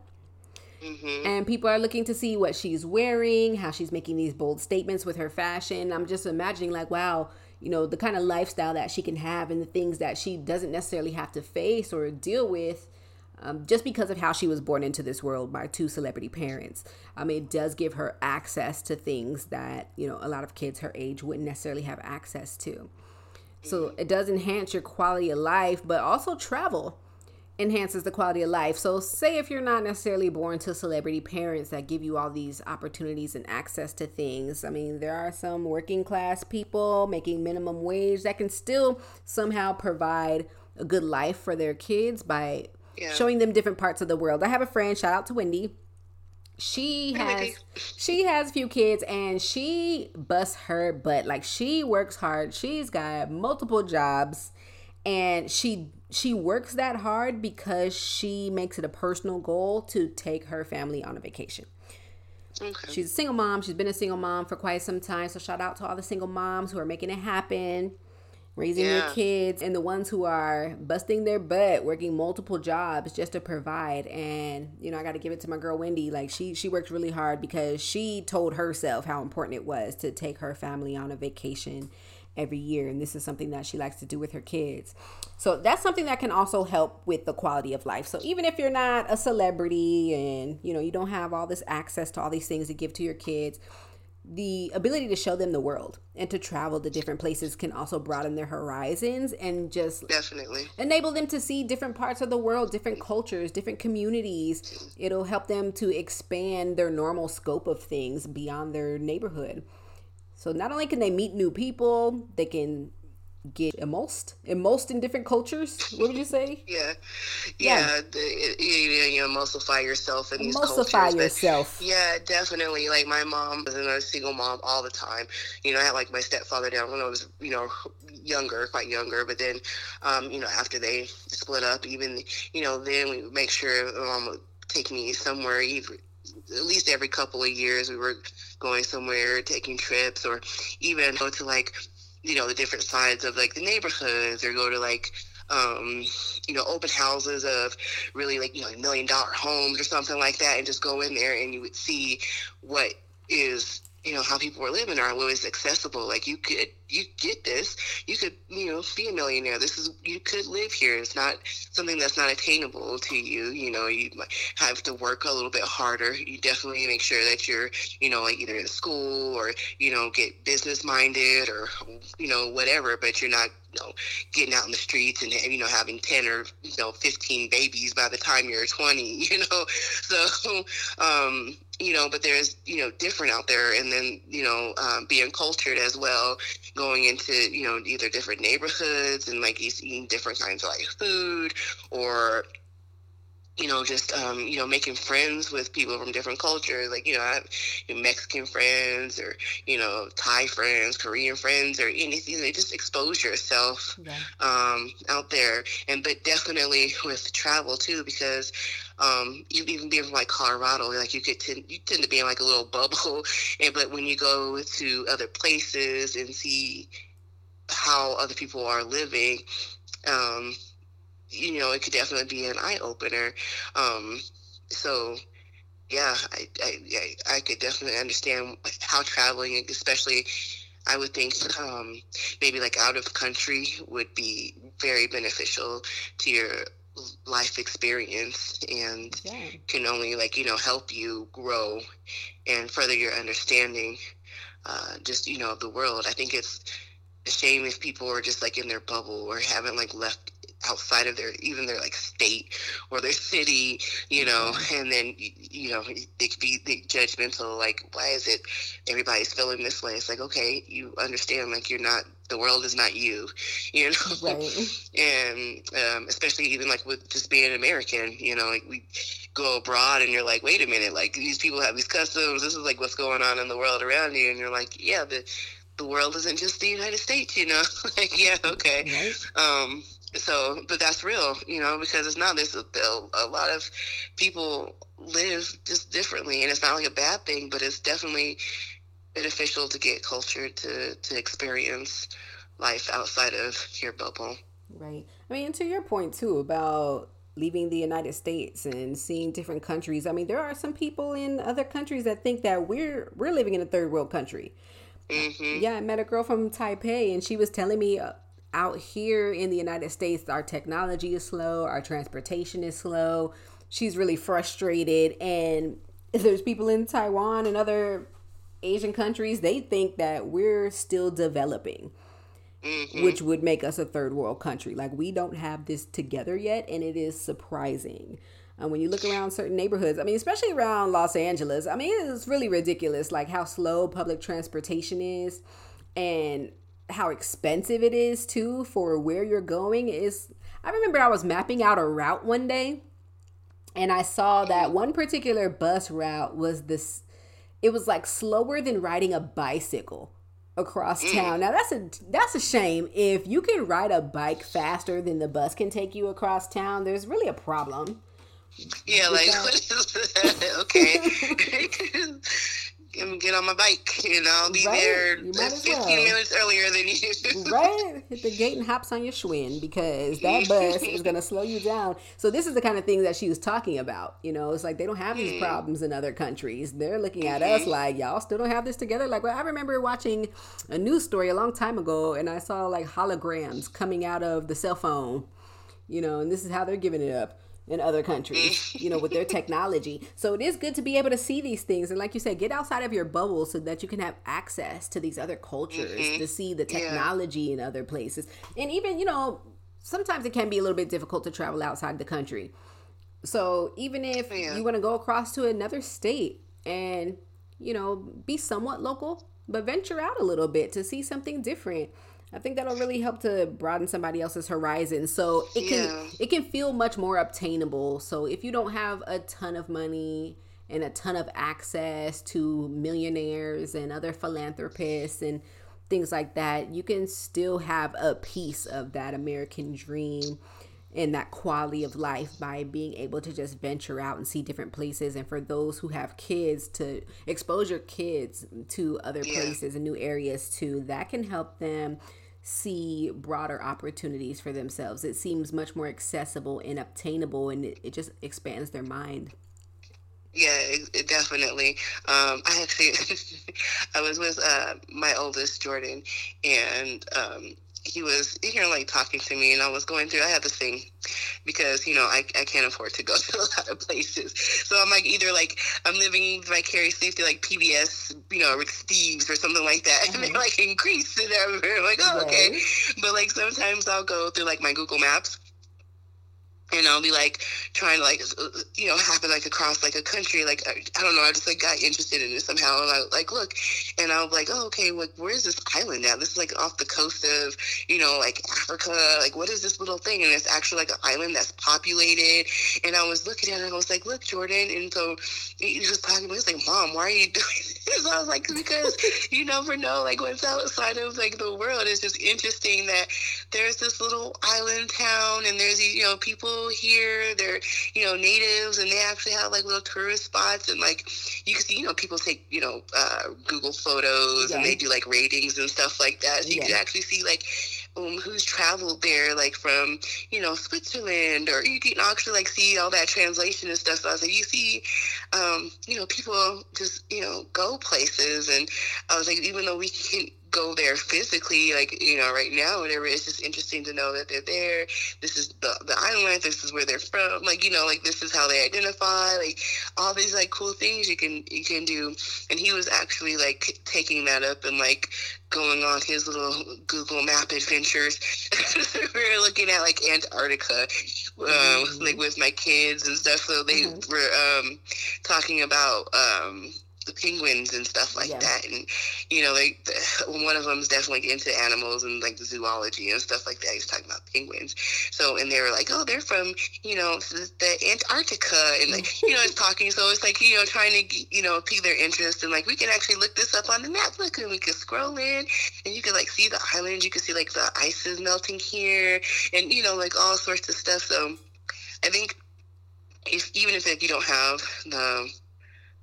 Mm-hmm. And people are looking to see what she's wearing, how she's making these bold statements with her fashion. I'm just imagining, like, wow, you know, the kind of lifestyle that she can have and the things that she doesn't necessarily have to face or deal with um, just because of how she was born into this world by two celebrity parents. Mean, it does give her access to things that, you know, a lot of kids her age wouldn't necessarily have access to. So it does enhance your quality of life, but also travel enhances the quality of life. So, say if you're not necessarily born to celebrity parents that give you all these opportunities and access to things. I mean, there are some working class people making minimum wage that can still somehow provide a good life for their kids by Yeah. showing them different parts of the world. I have a friend, shout out to Wendy. she has she has a few kids and she busts her butt like she works hard she's got multiple jobs and she she works that hard because she makes it a personal goal to take her family on a vacation okay. she's a single mom she's been a single mom for quite some time so shout out to all the single moms who are making it happen raising yeah. your kids and the ones who are busting their butt working multiple jobs just to provide. And you know i got to give it to my girl wendy. Like she she worked really hard because she told herself how important it was to take her family on a vacation every year. And this is something that she likes to do with her kids. So that's something that can also help with the quality of life. So even if you're not a celebrity and you know you don't have all this access to all these things to give to your kids the ability to show them the world and to travel to different places can also broaden their horizons and just definitely enable them to see different parts of the world, different cultures, different communities. It'll help them to expand their normal scope of things beyond their neighborhood. So not only can they meet new people, they can get emulsed emulsed in different cultures what would you say? Yeah. Yeah, yeah. The, you, you emulsify yourself in these emulsify cultures yourself. but yeah definitely like my mom was a single mom all the time. You know i had like my stepfather down when i was you know younger quite younger but then um you know after they split up even you know then we make sure mom would take me somewhere either at least every couple of years we were going somewhere taking trips or even go to like you know the different sides of like the neighborhoods or go to like um, you know, open houses of really like, you know, million dollar homes or something like that and just go in there and you would see what is, you know, how people were living what was accessible. Like you could you get this, you could, you know, be a millionaire. This is, you could live here. It's not something that's not attainable to you. You know, you have to work a little bit harder. You definitely make sure that you're, you know, like either in school or, you know, get business minded or, you know, whatever, but you're not, you know, getting out in the streets and, you know, having 10 or, you know, 15 babies by the time you're 20, you know? So, um, you know, but there's, you know, different out there and then, you know, um, being cultured as well going into you know either different neighborhoods and like eating different kinds of like food or you know, just um, you know, making friends with people from different cultures. Like, you know, I have you know, Mexican friends or you know, Thai friends, Korean friends, or anything. They just expose yourself yeah. um, out there, and but definitely with travel too, because um, you even being from like Colorado, like you could tend you tend to be in like a little bubble, and but when you go to other places and see how other people are living. Um, you know, it could definitely be an eye opener. Um, so, yeah, I, I, I could definitely understand how traveling, especially, I would think um, maybe like out of country would be very beneficial to your life experience and yeah. can only like you know help you grow and further your understanding uh, just you know of the world i think it's a shame if people are just like in their bubble or haven't like left outside of their even their like state or their city, you know, and then you know they could be judgmental. Like, why is it everybody's feeling this way? It's like, okay, you understand, like you're not the world is not you, you know, right. and um, especially even like with just being an American, you know, like we go abroad and you're like, wait a minute, like these people have these customs. This is like what's going on in the world around you, and you're like, yeah, the the world isn't just the United States, you know. like, yeah, okay. Right. Um, so, but that's real, you know, because it's not. There's a, a lot of people live just differently, and it's not like a bad thing, but it's definitely beneficial to get culture to to experience life outside of your bubble. Right. I mean, to your point too about leaving the United States and seeing different countries. I mean, there are some people in other countries that think that we're we're living in a third world country. Mm-hmm. Yeah, I met a girl from Taipei, and she was telling me uh, out here in the United States, our technology is slow, our transportation is slow. She's really frustrated. And there's people in Taiwan and other Asian countries, they think that we're still developing. Mm-hmm. Which would make us a third world country. Like, we don't have this together yet, and it is surprising. And when you look around certain neighborhoods, I mean, especially around Los Angeles, I mean, it's really ridiculous, like how slow public transportation is. And how expensive it is too for where you're going is I remember I was mapping out a route one day and I saw that one particular bus route was this. It was like slower than riding a bicycle across Mm. town. Now that's a that's a shame. If you can ride a bike faster than the bus can take you across town, there's really a problem. Yeah, like Without- what is that? okay. Me get on my bike, you know, I'll be Right? there You might as 15 well. minutes earlier than you. right? Hit the gate and hops on your Schwinn because that bus is going to slow you down. So this is the kind of thing that she was talking about. You know, it's like they don't have these hmm. problems in other countries. They're looking at us mm-hmm. like y'all still don't have this together. Like, well, I remember watching a news story a long time ago, and I saw like holograms coming out of the cell phone. You know, and this is how they're giving it up in other countries, you know, with their technology. So it is good to be able to see these things. And like you said, get outside of your bubble so that you can have access to these other cultures, mm-hmm. to see the Yeah. technology in other places. And even, you know, sometimes it can be a little bit difficult to travel outside the country. So even if Yeah. you want to go across to another state and, you know, be somewhat local, but venture out a little bit to see something different. I think that'll really help to broaden somebody else's horizon. So it can Yeah. it can feel much more obtainable. So if you don't have a ton of money and a ton of access to millionaires and other philanthropists and things like that, you can still have a piece of that American dream and that quality of life by being able to just venture out and see different places and for those who have kids to expose your kids to other Yeah. places and new areas too that can help them see broader opportunities for themselves it seems much more accessible and obtainable and it, it just expands their mind Yeah, it, it definitely. Um, I actually, I was with uh, my oldest Jordan, and um, he was here like talking to me, and I was going through. I had this thing because you know I, I can't afford to go to a lot of places, so I'm like either like I'm living vicariously through like PBS, you know, with Steves or something like that, and mm-hmm. they're like increased and. I'm like, oh okay, Right. but like sometimes I'll go through like my Google Maps and I'll be like trying to like uh, you know happen like across like a country like I, don't know I just like got interested in it somehow and I like look and I was like oh okay like where's this island now this is like off the coast of you know like Africa like what is this little thing? And it's actually like an island that's populated and I was looking at it and I was like look Jordan and so he was talking he was like mom why are you doing this? I was like because you never know like what's outside of like the world. It's just interesting that there's this little island town and there's you know people here they're you know natives and they actually have like little tourist spots and like you can see you know people take you know uh, google photos and they do like ratings and stuff like that. So you Yeah. can actually see like um, who's traveled there like from you know switzerland or you can actually like see all that translation and stuff. So i was like you see um, you know people just you know go places. And i was like even though we can go there physically like you know right now whatever it's just interesting to know that they're there this is the, the island this is where they're from like you know like this is how they identify like all these like cool things you can you can do and he was actually like taking that up and like going on his little google map adventures we were looking at like antarctica um, Mhm. like with my kids and stuff so they Mhm. were um talking about um the penguins and stuff like that and you know like the, one of them is definitely into animals and like the zoology and stuff like that. He's talking about penguins. So and they were like oh they're from you know the, the antarctica and like you know it's talking so it's like you know trying to you know pique their interest and like we can actually look this up on the map. Look and we can scroll in and you can like see the island you can see like the ice is melting here and you know like all sorts of stuff. So i think if even if like, you don't have the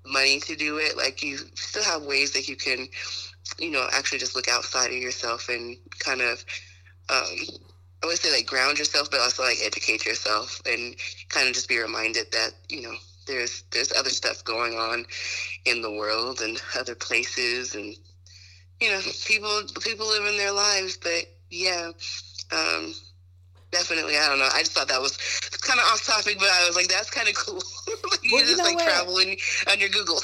money to do it like you still have ways that you can you know actually just look outside of yourself and kind of um i would say like ground yourself but also like educate yourself and kind of just be reminded that you know there's there's other stuff going on in the world and other places and you know people people living their lives but yeah um definitely i don't know i just thought that was kind of off topic but i was like that's kind of cool like, you Well, you just know like what? traveling on your google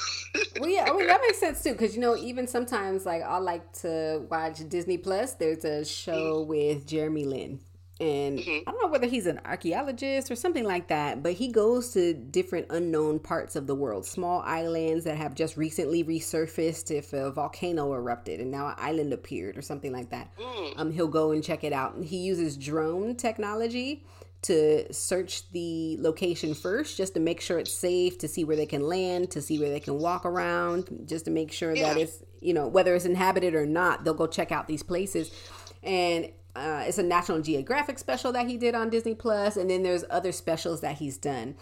well, yeah, I mean that makes sense too, because you know, even sometimes like I like to watch Disney Plus. There's a show mm. with Jeremy Lin, and Mhm. I don't know whether he's an archaeologist or something like that, but he goes to different unknown parts of the world, small islands that have just recently resurfaced if a volcano erupted and now an island appeared or something like that. Mm. Um, he'll go and check it out. He uses drone technology to search the location first just to make sure it's safe, to see where they can land, to see where they can walk around, just to make sure Yeah. that it's, you know, whether it's inhabited or not, they'll go check out these places. And uh, it's a National Geographic special that he did on Disney Plus, and then there's other specials that he's done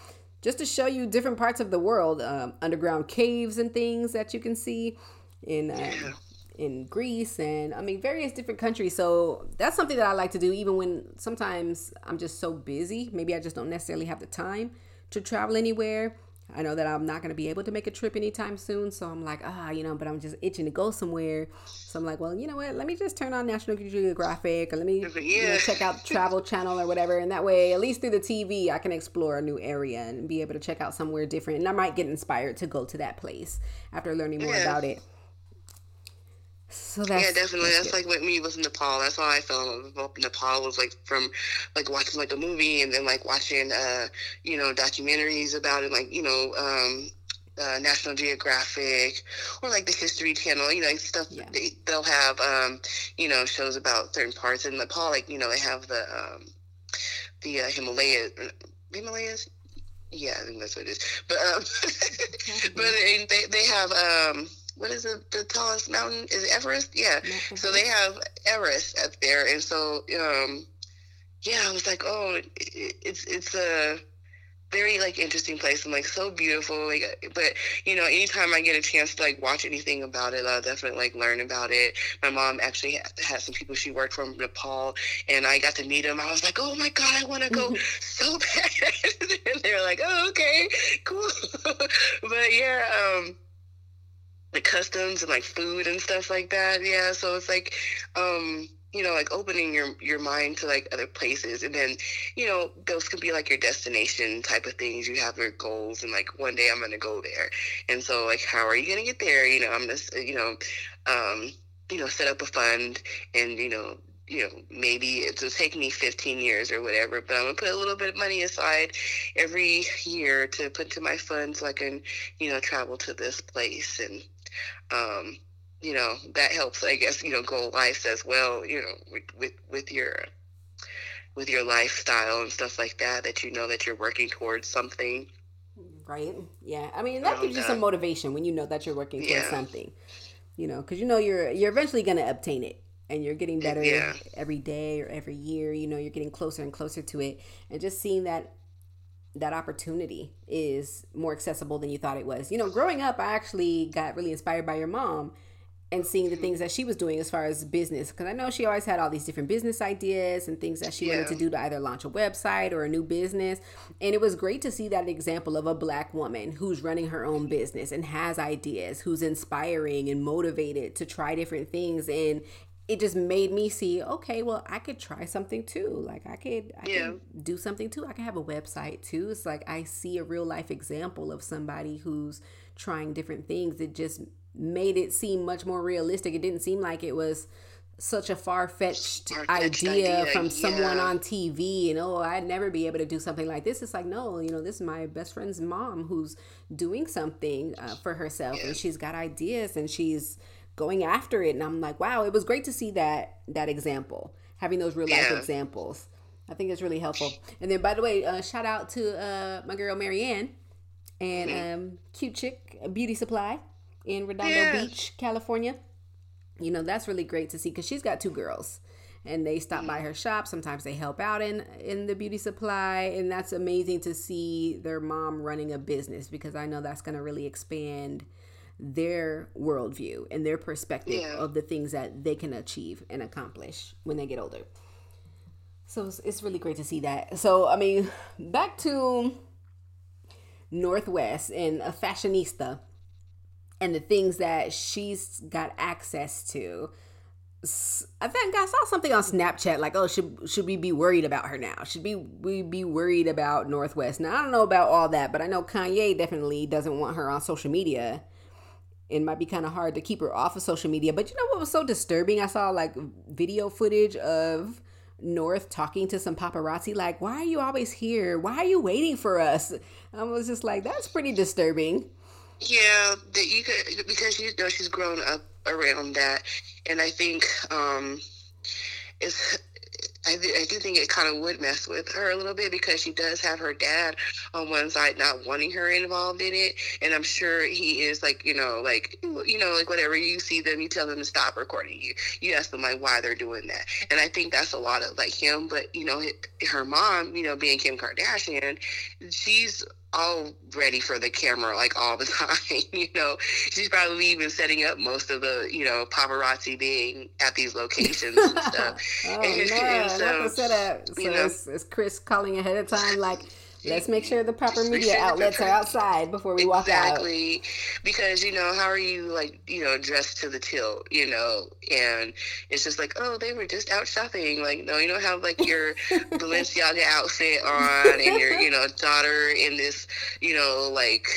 just to show you different parts of the world, um, underground caves and things that you can see in um, in Greece and I mean various different countries. So that's something that I like to do, even when sometimes I'm just so busy. Maybe I just don't necessarily have the time to travel anywhere. I know that I'm not going to be able to make a trip anytime soon, so I'm like, ah, you know, but I'm just itching to go somewhere. So I'm like, well, you know what? Let me just turn on National Geographic or let me you know, check out Travel Channel or whatever, and that way, at least through the TV, I can explore a new area and be able to check out somewhere different, and I might get inspired to go to that place after learning more Yeah. about it. So that's yeah, definitely. that's That's, like with me was in Nepal. That's how I fell in love with Nepal was like from like watching like a movie and then like watching uh you know documentaries about it, like you know um uh, National Geographic or like the History Channel, you know, stuff. Yeah. They, they'll have um you know shows about certain parts in Nepal. Like you know they have the um the uh, Himalayas. Himalayas. Yeah, I think that's what it is. But um, but they they have um what is it the tallest mountain is it Everest? Yeah. So they have Everest up there, and so um yeah, I was like, oh, it, it's it's a very like interesting place and like so beautiful. Like, but you know, anytime I get a chance to like watch anything about it, I'll definitely like learn about it. My mom actually had, had some people she worked from Nepal, and I got to meet them. I was like, oh my god, I want to go so bad. and they're like, oh okay, cool. but yeah, um customs and like food and stuff like that. Yeah, so it's like, um, you know, like opening your your mind to like other places, and then, you know, those can be like your destination type of things. You have your goals, and like one day I'm gonna go there, and so like, how are you gonna get there? You know, I'm just, you know, um, you know, set up a fund, and you know. You know, maybe it'll take me 15 years or whatever, but I'm gonna put a little bit of money aside every year to put to my fund so I can, you know, travel to this place and um, you know that helps i guess you know goal life as well you know with, with with your with your lifestyle and stuff like that that you know that you're working towards something right? Yeah, I mean that gives you some motivation when you know that you're working towards Yeah. something, you know, because you know you're you're eventually gonna obtain it, and you're getting better Yeah. every day or every year. You know, you're getting closer and closer to it, and just seeing that that opportunity is more accessible than you thought it was. You know, growing up, I actually got really inspired by your mom and seeing the things that she was doing as far as business because I know she always had all these different business ideas and things that she wanted to do to either launch a website or a new business. And it was great to see that example of a black woman who's running her own business and has ideas, who's inspiring and motivated to try different things and it just made me see, okay, well, I could try something too. Like I could I Yeah. could do something too. I can have a website too. It's like I see a real life example of somebody who's trying different things. It just made it seem much more realistic. It didn't seem like it was such a far fetched Far-fetched idea, idea, from someone on TV and oh, I'd never be able to do something like this. It's like, no, you know, this is my best friend's mom who's doing something uh, for herself and she's got ideas and she's going after it. And I'm like, wow, it was great to see that that example, having those real life Yeah. examples. I think it's really helpful. And then, by the way, uh, shout out to uh, my girl Marianne and um, Cute Chick Beauty Supply in Redondo Yeah. Beach, California. You know, that's really great to see because she's got two girls and they stop by her shop. Sometimes they help out in, in the beauty supply. And that's amazing to see their mom running a business because I know that's going to really expand their worldview and their perspective Yeah. of the things that they can achieve and accomplish when they get older. So it's, it's really great to see that. So, I mean, back to North West and a fashionista and the things that she's got access to. I think I saw something on Snapchat like, "Oh, should should we be worried about her now? Should we we be worried about North West?" Now I don't know about all that, but I know Kanye definitely doesn't want her on social media. It might be kind of hard to keep her off of social media. But you know what was so disturbing? I saw like video footage of North talking to some paparazzi, like, "Why are you always here? Why are you waiting for us?" I was just like, "That's pretty disturbing." Yeah, you could because you know she's grown up around that, and I think um, it's I, th- I do think it kind of would mess with her a little bit because she does have her dad on one side not wanting her involved in it, and I'm sure he is like you know like you know like whatever you see them, you tell them to stop recording you. You ask them like why they're doing that, and I think that's a lot of like him. But you know her mom, you know being Kim Kardashian, she's all ready for the camera like all the time. you know, she's probably even setting up most of the you know paparazzi being at these locations and stuff. oh and, no, and so, the setup. Uh, so you know, it's, it's Kris calling ahead of time like Let's make sure the proper media outlets are outside before we walk out. Exactly, because you know how are you like you know dressed to the tilt, you know, and it's just like oh they were just out shopping. Like no, you don't have like your Balenciaga outfit on and your you know daughter in this you know like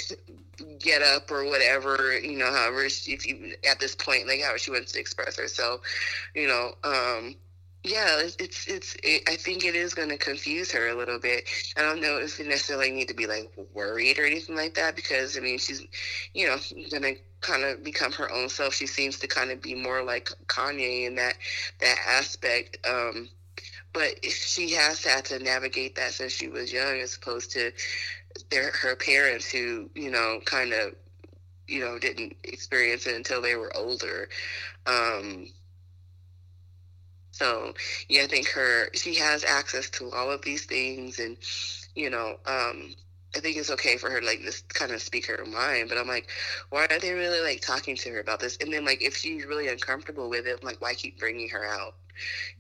get up or whatever you know however if you at this point like how she wants to express herself you know um yeah, it's it's. It, I think it is going to confuse her a little bit. I don't know if you necessarily need to be like worried or anything like that because I mean she's, you know, going to kind of become her own self. She seems to kind of be more like Kanye in that that aspect. Um, but she has had to navigate that since she was young, as opposed to their her parents who you know kind of you know didn't experience it until they were older. Um, so yeah, I think her she has access to all of these things, and you know, um, I think it's okay for her like just kind of speak her mind. But I'm like, why are they really like talking to her about this? And then like if she's really uncomfortable with it, I'm like, why keep bringing her out?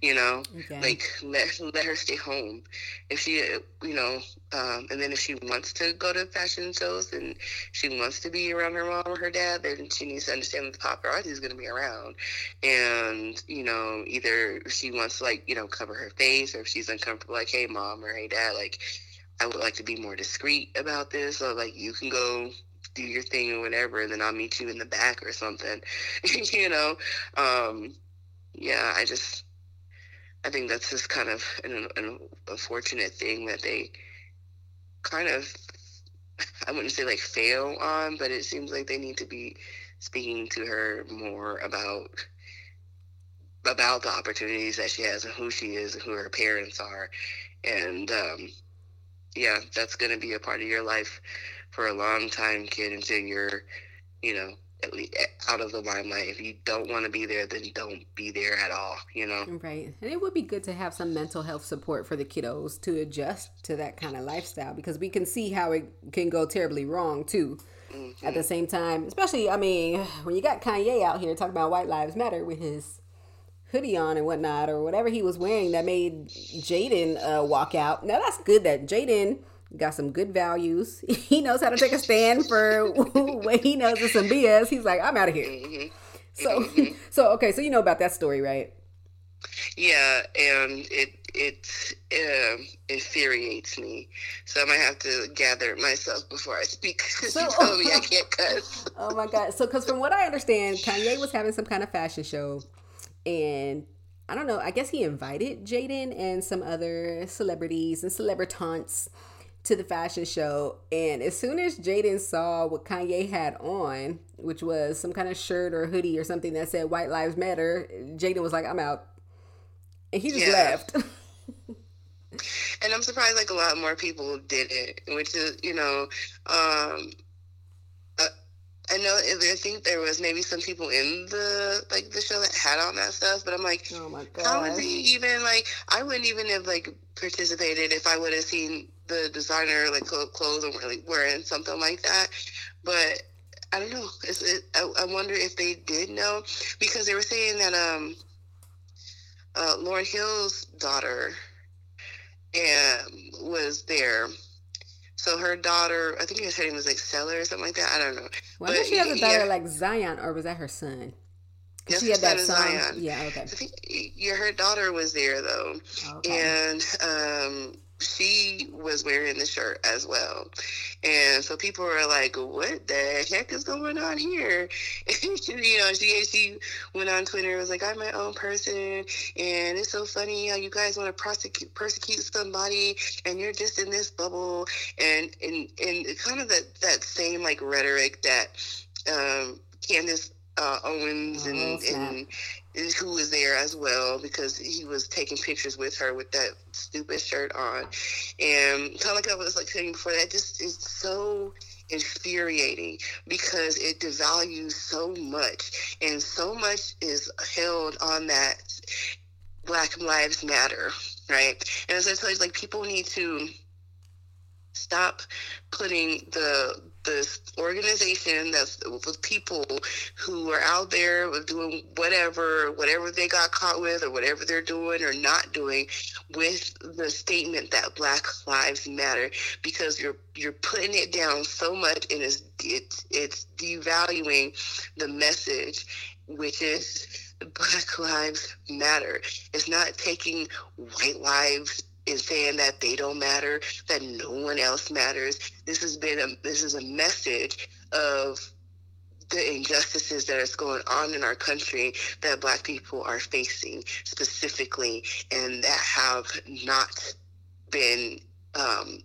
You know okay. like let, let her stay home. If she you know um, and then if she wants to go to fashion shows and she wants to be around her mom or her dad then she needs to understand that the paparazzi is going to be around. And you know either she wants to like you know cover her face or if she's uncomfortable like hey mom or hey dad like i would like to be more discreet about this or like you can go do your thing or whatever and then i'll meet you in the back or something you know? Um yeah i just I think that's just kind of an, an unfortunate thing that they kind of, I wouldn't say like fail on, but it seems like they need to be speaking to her more about about the opportunities that she has and who she is and who her parents are. And um, yeah that's going to be a part of your life for a long time kid until you're you know at least out of the limelight. If you don't want to be there, then don't be there at all. You know, right? And it would be good to have some mental health support for the kiddos to adjust to that kind of lifestyle because we can see how it can go terribly wrong too. Mm-hmm. At the same time, especially, I mean, when you got Kanye out here talking about White Lives Matter with his hoodie on and whatnot, or whatever he was wearing that made Jaden uh, walk out. Now that's good that Jaden got some good values. He knows how to take a stand for what he knows is some BS. He's like, I'm out of here. Mm-hmm. So, mm-hmm. so okay, so you know about that story, right? Yeah, and it it uh, infuriates me. So I might have to gather myself before I speak. So, you told me I can't cuss. oh my god! So, because from what I understand, Kanye was having some kind of fashion show, and I don't know. I guess he invited Jaden and some other celebrities and celebritants to the fashion show. And as soon as Jaden saw what Kanye had on, which was some kind of shirt or hoodie or something that said White Lives Matter, Jaden was like, I'm out. And he just yeah. left. and I'm surprised like a lot more people did it, which is, you know, um, I know I think there was maybe some people in the like the show that had on that stuff, but I'm like, oh my god, how would he even like? I wouldn't even have like participated if I would have seen the designer like clothes and really wearing something like that. But I don't know. Is it? I, I, wonder if they did know because they were saying that um, uh, Lauryn Hill's daughter um, was there. So her daughter, I think her name was like Selah or something like that. I don't know. Well, but, she has a daughter yeah. like Zion, or was that her son? Yes, she had that song. Zion. Yeah, okay. I think yeah, her daughter was there though, okay. and um, she was wearing the shirt as well. And so people were like, what the heck is going on here? you know, she, she went on Twitter was like, I'm my own person. And it's so funny how you guys want to prosecute, persecute somebody and you're just in this bubble. And, and, and kind of that, that same like rhetoric that um, Candace uh, Owens and, oh, and who was there as well because he was taking pictures with her with that stupid shirt on. And kind of like I was like saying before, that just is so infuriating because it devalues so much. And so much is held on that black lives matter right? And as i told you like people need to stop putting the this organization that's with people who are out there doing whatever, whatever they got caught with, or whatever they're doing or not doing, with the statement that Black Lives Matter, because you're you're putting it down so much, and it's it's it's devaluing the message, which is Black Lives Matter. It's not taking white lives and saying that they don't matter, that no one else matters. This has been a this is a message of the injustices that is going on in our country that black people are facing specifically and that have not been um,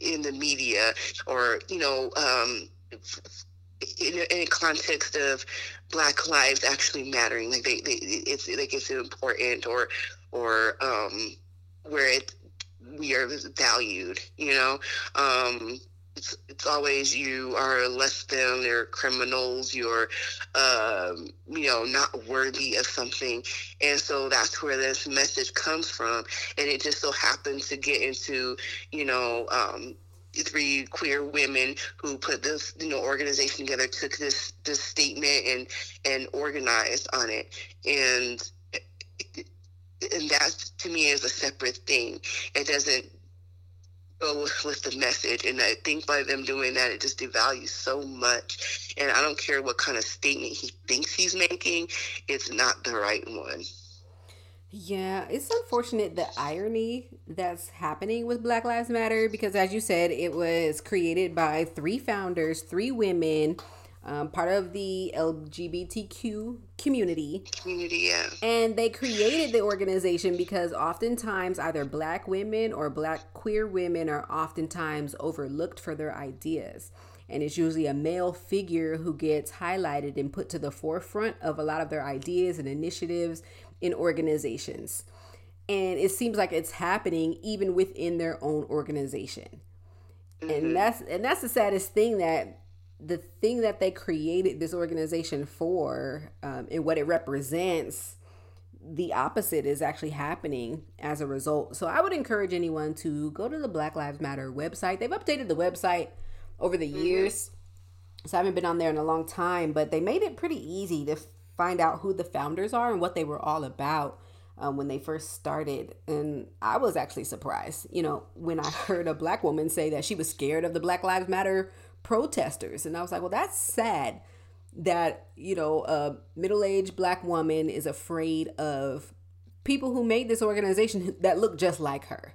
in the media or you know um, in, in a context of black lives actually mattering like they, they it's like it's important or or um where it we are valued you know? Um it's, it's always you are less than you're criminals you're um, you know not worthy of something. And so that's where this message comes from. And it just so happens to get into you know um, three queer women who put this you know organization together took this this statement and and organized on it. And and that to me is a separate thing. It doesn't go with the message. And I think by them doing that, it just devalues so much. And I don't care what kind of statement he thinks he's making, it's not the right one. Yeah, it's unfortunate the irony that's happening with Black Lives Matter because, as you said, it was created by three founders, three women um, part of the LGBTQ community. Community, yeah. And they created the organization because oftentimes either black women or black queer women are oftentimes overlooked for their ideas. And it's usually a male figure who gets highlighted and put to the forefront of a lot of their ideas and initiatives in organizations. And it seems like it's happening even within their own organization. Mm-hmm. And that's and that's the saddest thing that the thing that they created this organization for um, and what it represents the opposite is actually happening as a result so i would encourage anyone to go to the black lives matter website they've updated the website over the mm-hmm. years so i haven't been on there in a long time but they made it pretty easy to find out who the founders are and what they were all about um, when they first started. And I was actually surprised, you know, when I heard a black woman say that she was scared of the Black Lives Matter protesters. And I was like, well, that's sad that, you know, a middle aged black woman is afraid of people who made this organization that look just like her.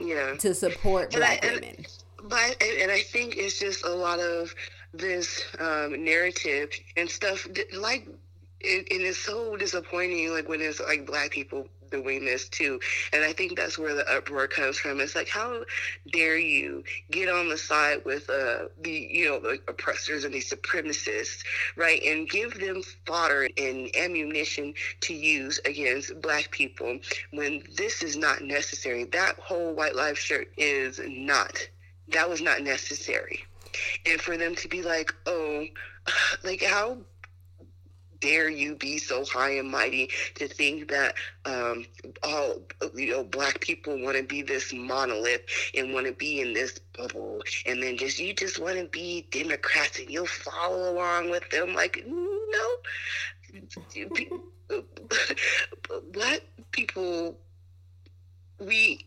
Yeah. To support and black I, women. And, but, and I think it's just a lot of this um, narrative and stuff like it, it is so disappointing like when it's like black people doing this too. And I think that's where the uproar comes from. It's like, how dare you get on the side with uh, the, you know, the oppressors and the supremacists, right? And give them fodder and ammunition to use against black people when this is not necessary. That whole white life shirt is not, that was not necessary. And for them to be like, oh, like how dare you be so high and mighty to think that um, all you know black people want to be this monolith and want to be in this bubble. And then just you just want to be democrats and you'll follow along with them like no. Black people we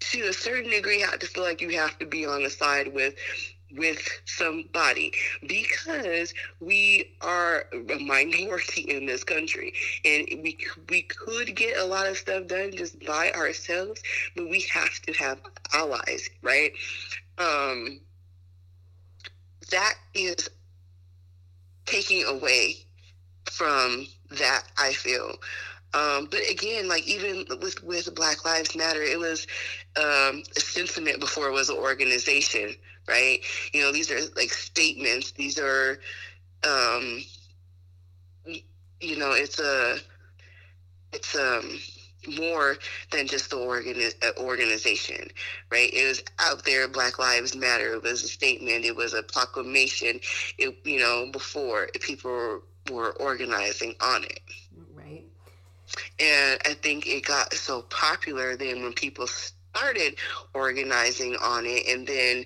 to a certain degree have to feel like you have to be on the side with with somebody because we are a minority in this country. And we we could get a lot of stuff done just by ourselves but we have to have allies right? Um that is taking away from that i feel. Um, but again, like even with with Black Lives Matter, it was um, a sentiment before it was an organization, right? You know, these are like statements. These are um, you know, it's a, it's um more than just the organi- uh, organization, right? It was out there. Black Lives Matter. It was a statement. It was a proclamation. It, you know, before people were organizing on it. Right. And I think it got so popular then when people started organizing on it, and then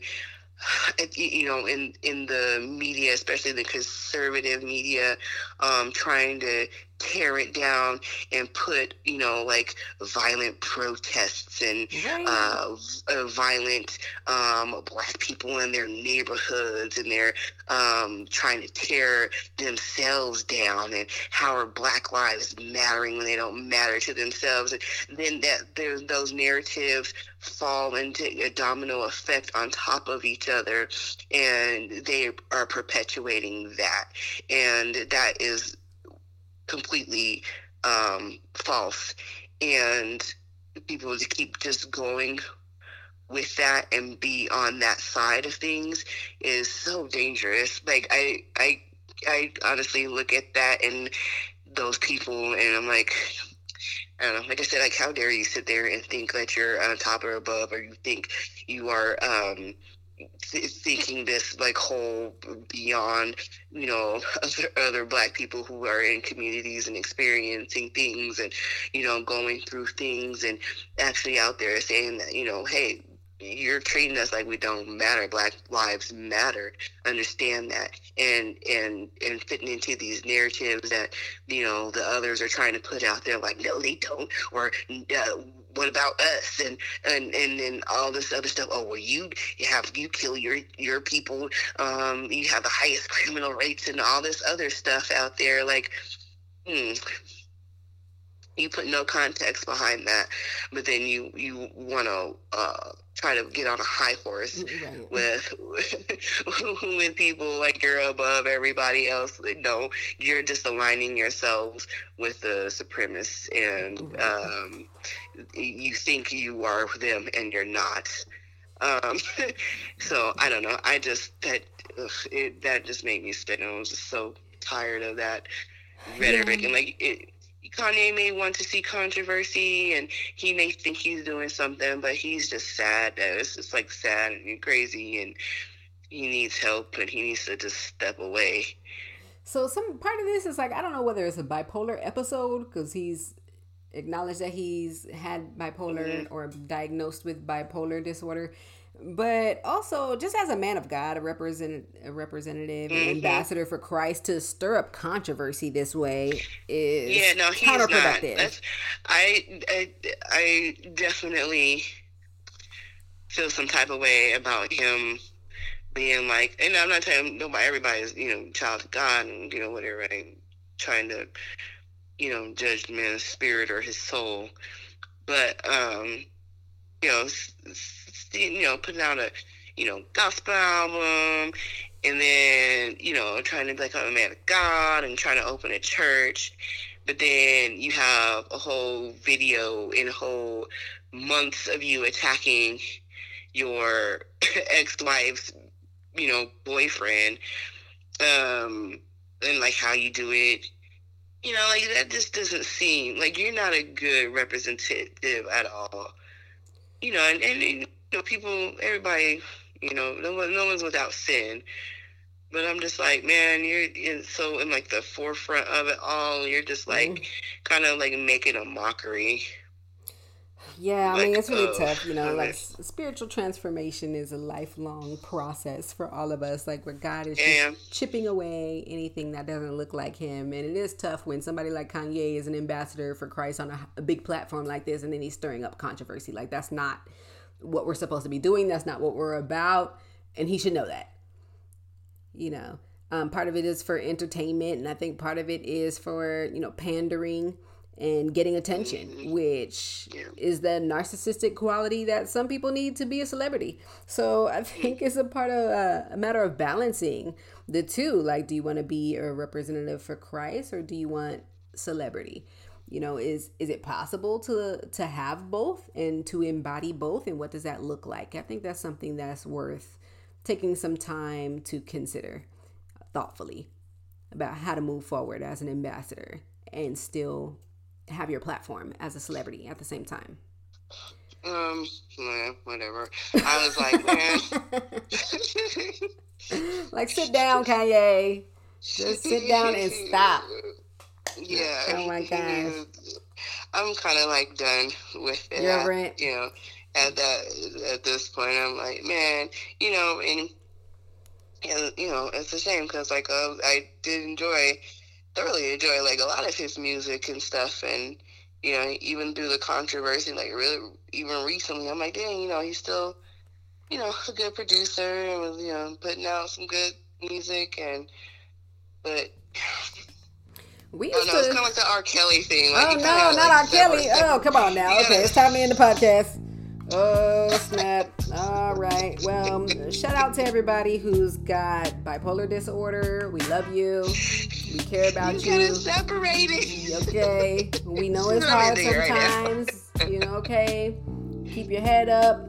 you know, in in the media, especially the conservative media, um, trying to tear it down and put you know like violent protests and right. uh, uh, violent um, black people in their neighborhoods and they're um, trying to tear themselves down and how are black lives mattering when they don't matter to themselves and then that there's those narratives fall into a domino effect on top of each other and they are perpetuating that and that is completely um, false, and people to keep just going with that and be on that side of things is so dangerous. Like I, I, I honestly look at that and those people, and I'm like, I don't know. Like I said, like how dare you sit there and think that you're on top or above, or you think you are um, thinking this like whole beyond you know other, other black people who are in communities and experiencing things and you know going through things and actually out there saying that you know hey you're treating us like we don't matter. Black lives matter. Understand that. And and and fitting into these narratives that you know the others are trying to put out there like no they don't or uh, what about us? And and and, and all this other stuff. Oh well you, you have you kill your your people. Um you have the highest criminal rates and all this other stuff out there. Like hmm you put no context behind that but then you you want to uh, try to get on a high horse mm, right. with with people like you're above everybody else no you're just aligning yourselves with the supremacists and um, you think you are them and you're not um, so i don't know i just that ugh, it, that just made me spit and i was just so tired of that rhetoric yeah. and like it Kanye may want to see controversy and he may think he's doing something, but he's just sad. that It's just like sad and crazy and he needs help and he needs to just step away. So some part of this is like I don't know whether it's a bipolar episode because he's acknowledged that he's had bipolar mm-hmm. or diagnosed with bipolar disorder but also just as a man of God, a represent a representative, mm-hmm. ambassador for Christ, to stir up controversy this way is yeah, no, he's counterproductive. Not. I, I I definitely feel some type of way about him being like, and I'm not telling nobody, everybody's you know child of God and you know whatever, and trying to you know judge man's spirit or his soul, but um, you know you know, putting out a, you know, gospel album, and then, you know, trying to become a man of God and trying to open a church. But then you have a whole video in a whole months of you attacking your ex-wife's, you know, boyfriend, um, and like how you do it. You know, like that just doesn't seem like you're not a good representative at all. You know, and, and you know, people, everybody, you know, no one, no one's without sin. But I'm just like, man, you're in, so in like the forefront of it all. You're just like, mm-hmm. kind of like making a mockery. Yeah, I like, mean it's really uh, tough, you know. Like spiritual transformation is a lifelong process for all of us. Like where God is yeah. chipping away anything that doesn't look like Him, and it is tough when somebody like Kanye is an ambassador for Christ on a, a big platform like this, and then he's stirring up controversy. Like that's not what we're supposed to be doing. That's not what we're about. And he should know that. You know, um, part of it is for entertainment. And I think part of it is for, you know, pandering and getting attention, mm-hmm. which is the narcissistic quality that some people need to be a celebrity. So I think it's a part of uh, a matter of balancing the two. Like, do you want to be a representative for Christ or do you want celebrity? You know is is it possible to to have both and to embody both and what does that look like i think that's something that's worth taking some time to consider thoughtfully about how to move forward as an ambassador and still have your platform as a celebrity at the same time? Um, yeah, whatever. I was like, man. like, sit down, Kanye. Just sit down and stop. Yeah. Oh my gosh. I'm kind of like done with it. You're I- right. You know, at that at this point, I'm like, man, you know, and and you know, it's a shame because like uh, I did enjoy, thoroughly enjoy like a lot of his music and stuff, and you know, even through the controversy, like really, even recently, I'm like, dang, you know, he's still, you know, a good producer and was you know putting out some good music and, but. We Oh used no, it's to. kind of like the R. Kelly thing. Like, Oh no, not like, R. Kelly. separate- Oh, come on now. Okay, it's time to end the podcast. Oh snap! All right. Well, shout out to everybody who's got bipolar disorder. We love you. We care about You you. gotta separate it. Okay. We know it's Not hard there right sometimes. You know. Okay. Keep your head up.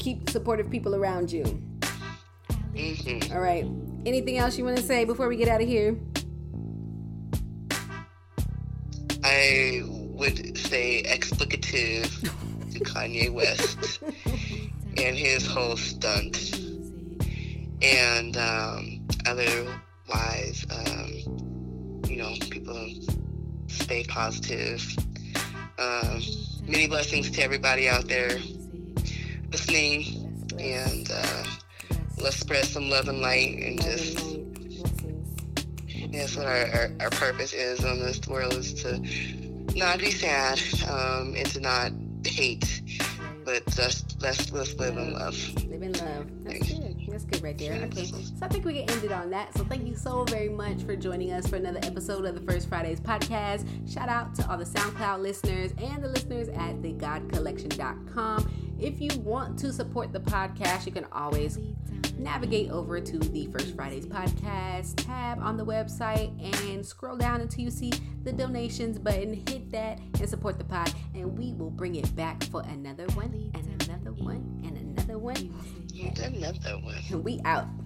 Keep supportive people around you. hmm All right. Anything else you want to say before we get out of here? I would say explicative to Kanye West and his whole stunt. And um, otherwise, um, you know, people stay positive. Um, many blessings to everybody out there listening. And uh, let's spread some love and light and just That's what our, our, our purpose is on this world is to not be sad um, and to not hate, but just let's let's live in love. Live in love. That's good. That's good right there. Okay. So I think we can end it on that. So thank you so very much for joining us for another episode of the First Fridays podcast. Shout out to all the SoundCloud listeners and the listeners at thegodcollection.com. If you want to support the podcast, you can always navigate over to the First Fridays podcast tab on the website and scroll down until you see the donations button. Hit that and support the pod, and we will bring it back for another one and another one and another one. We out.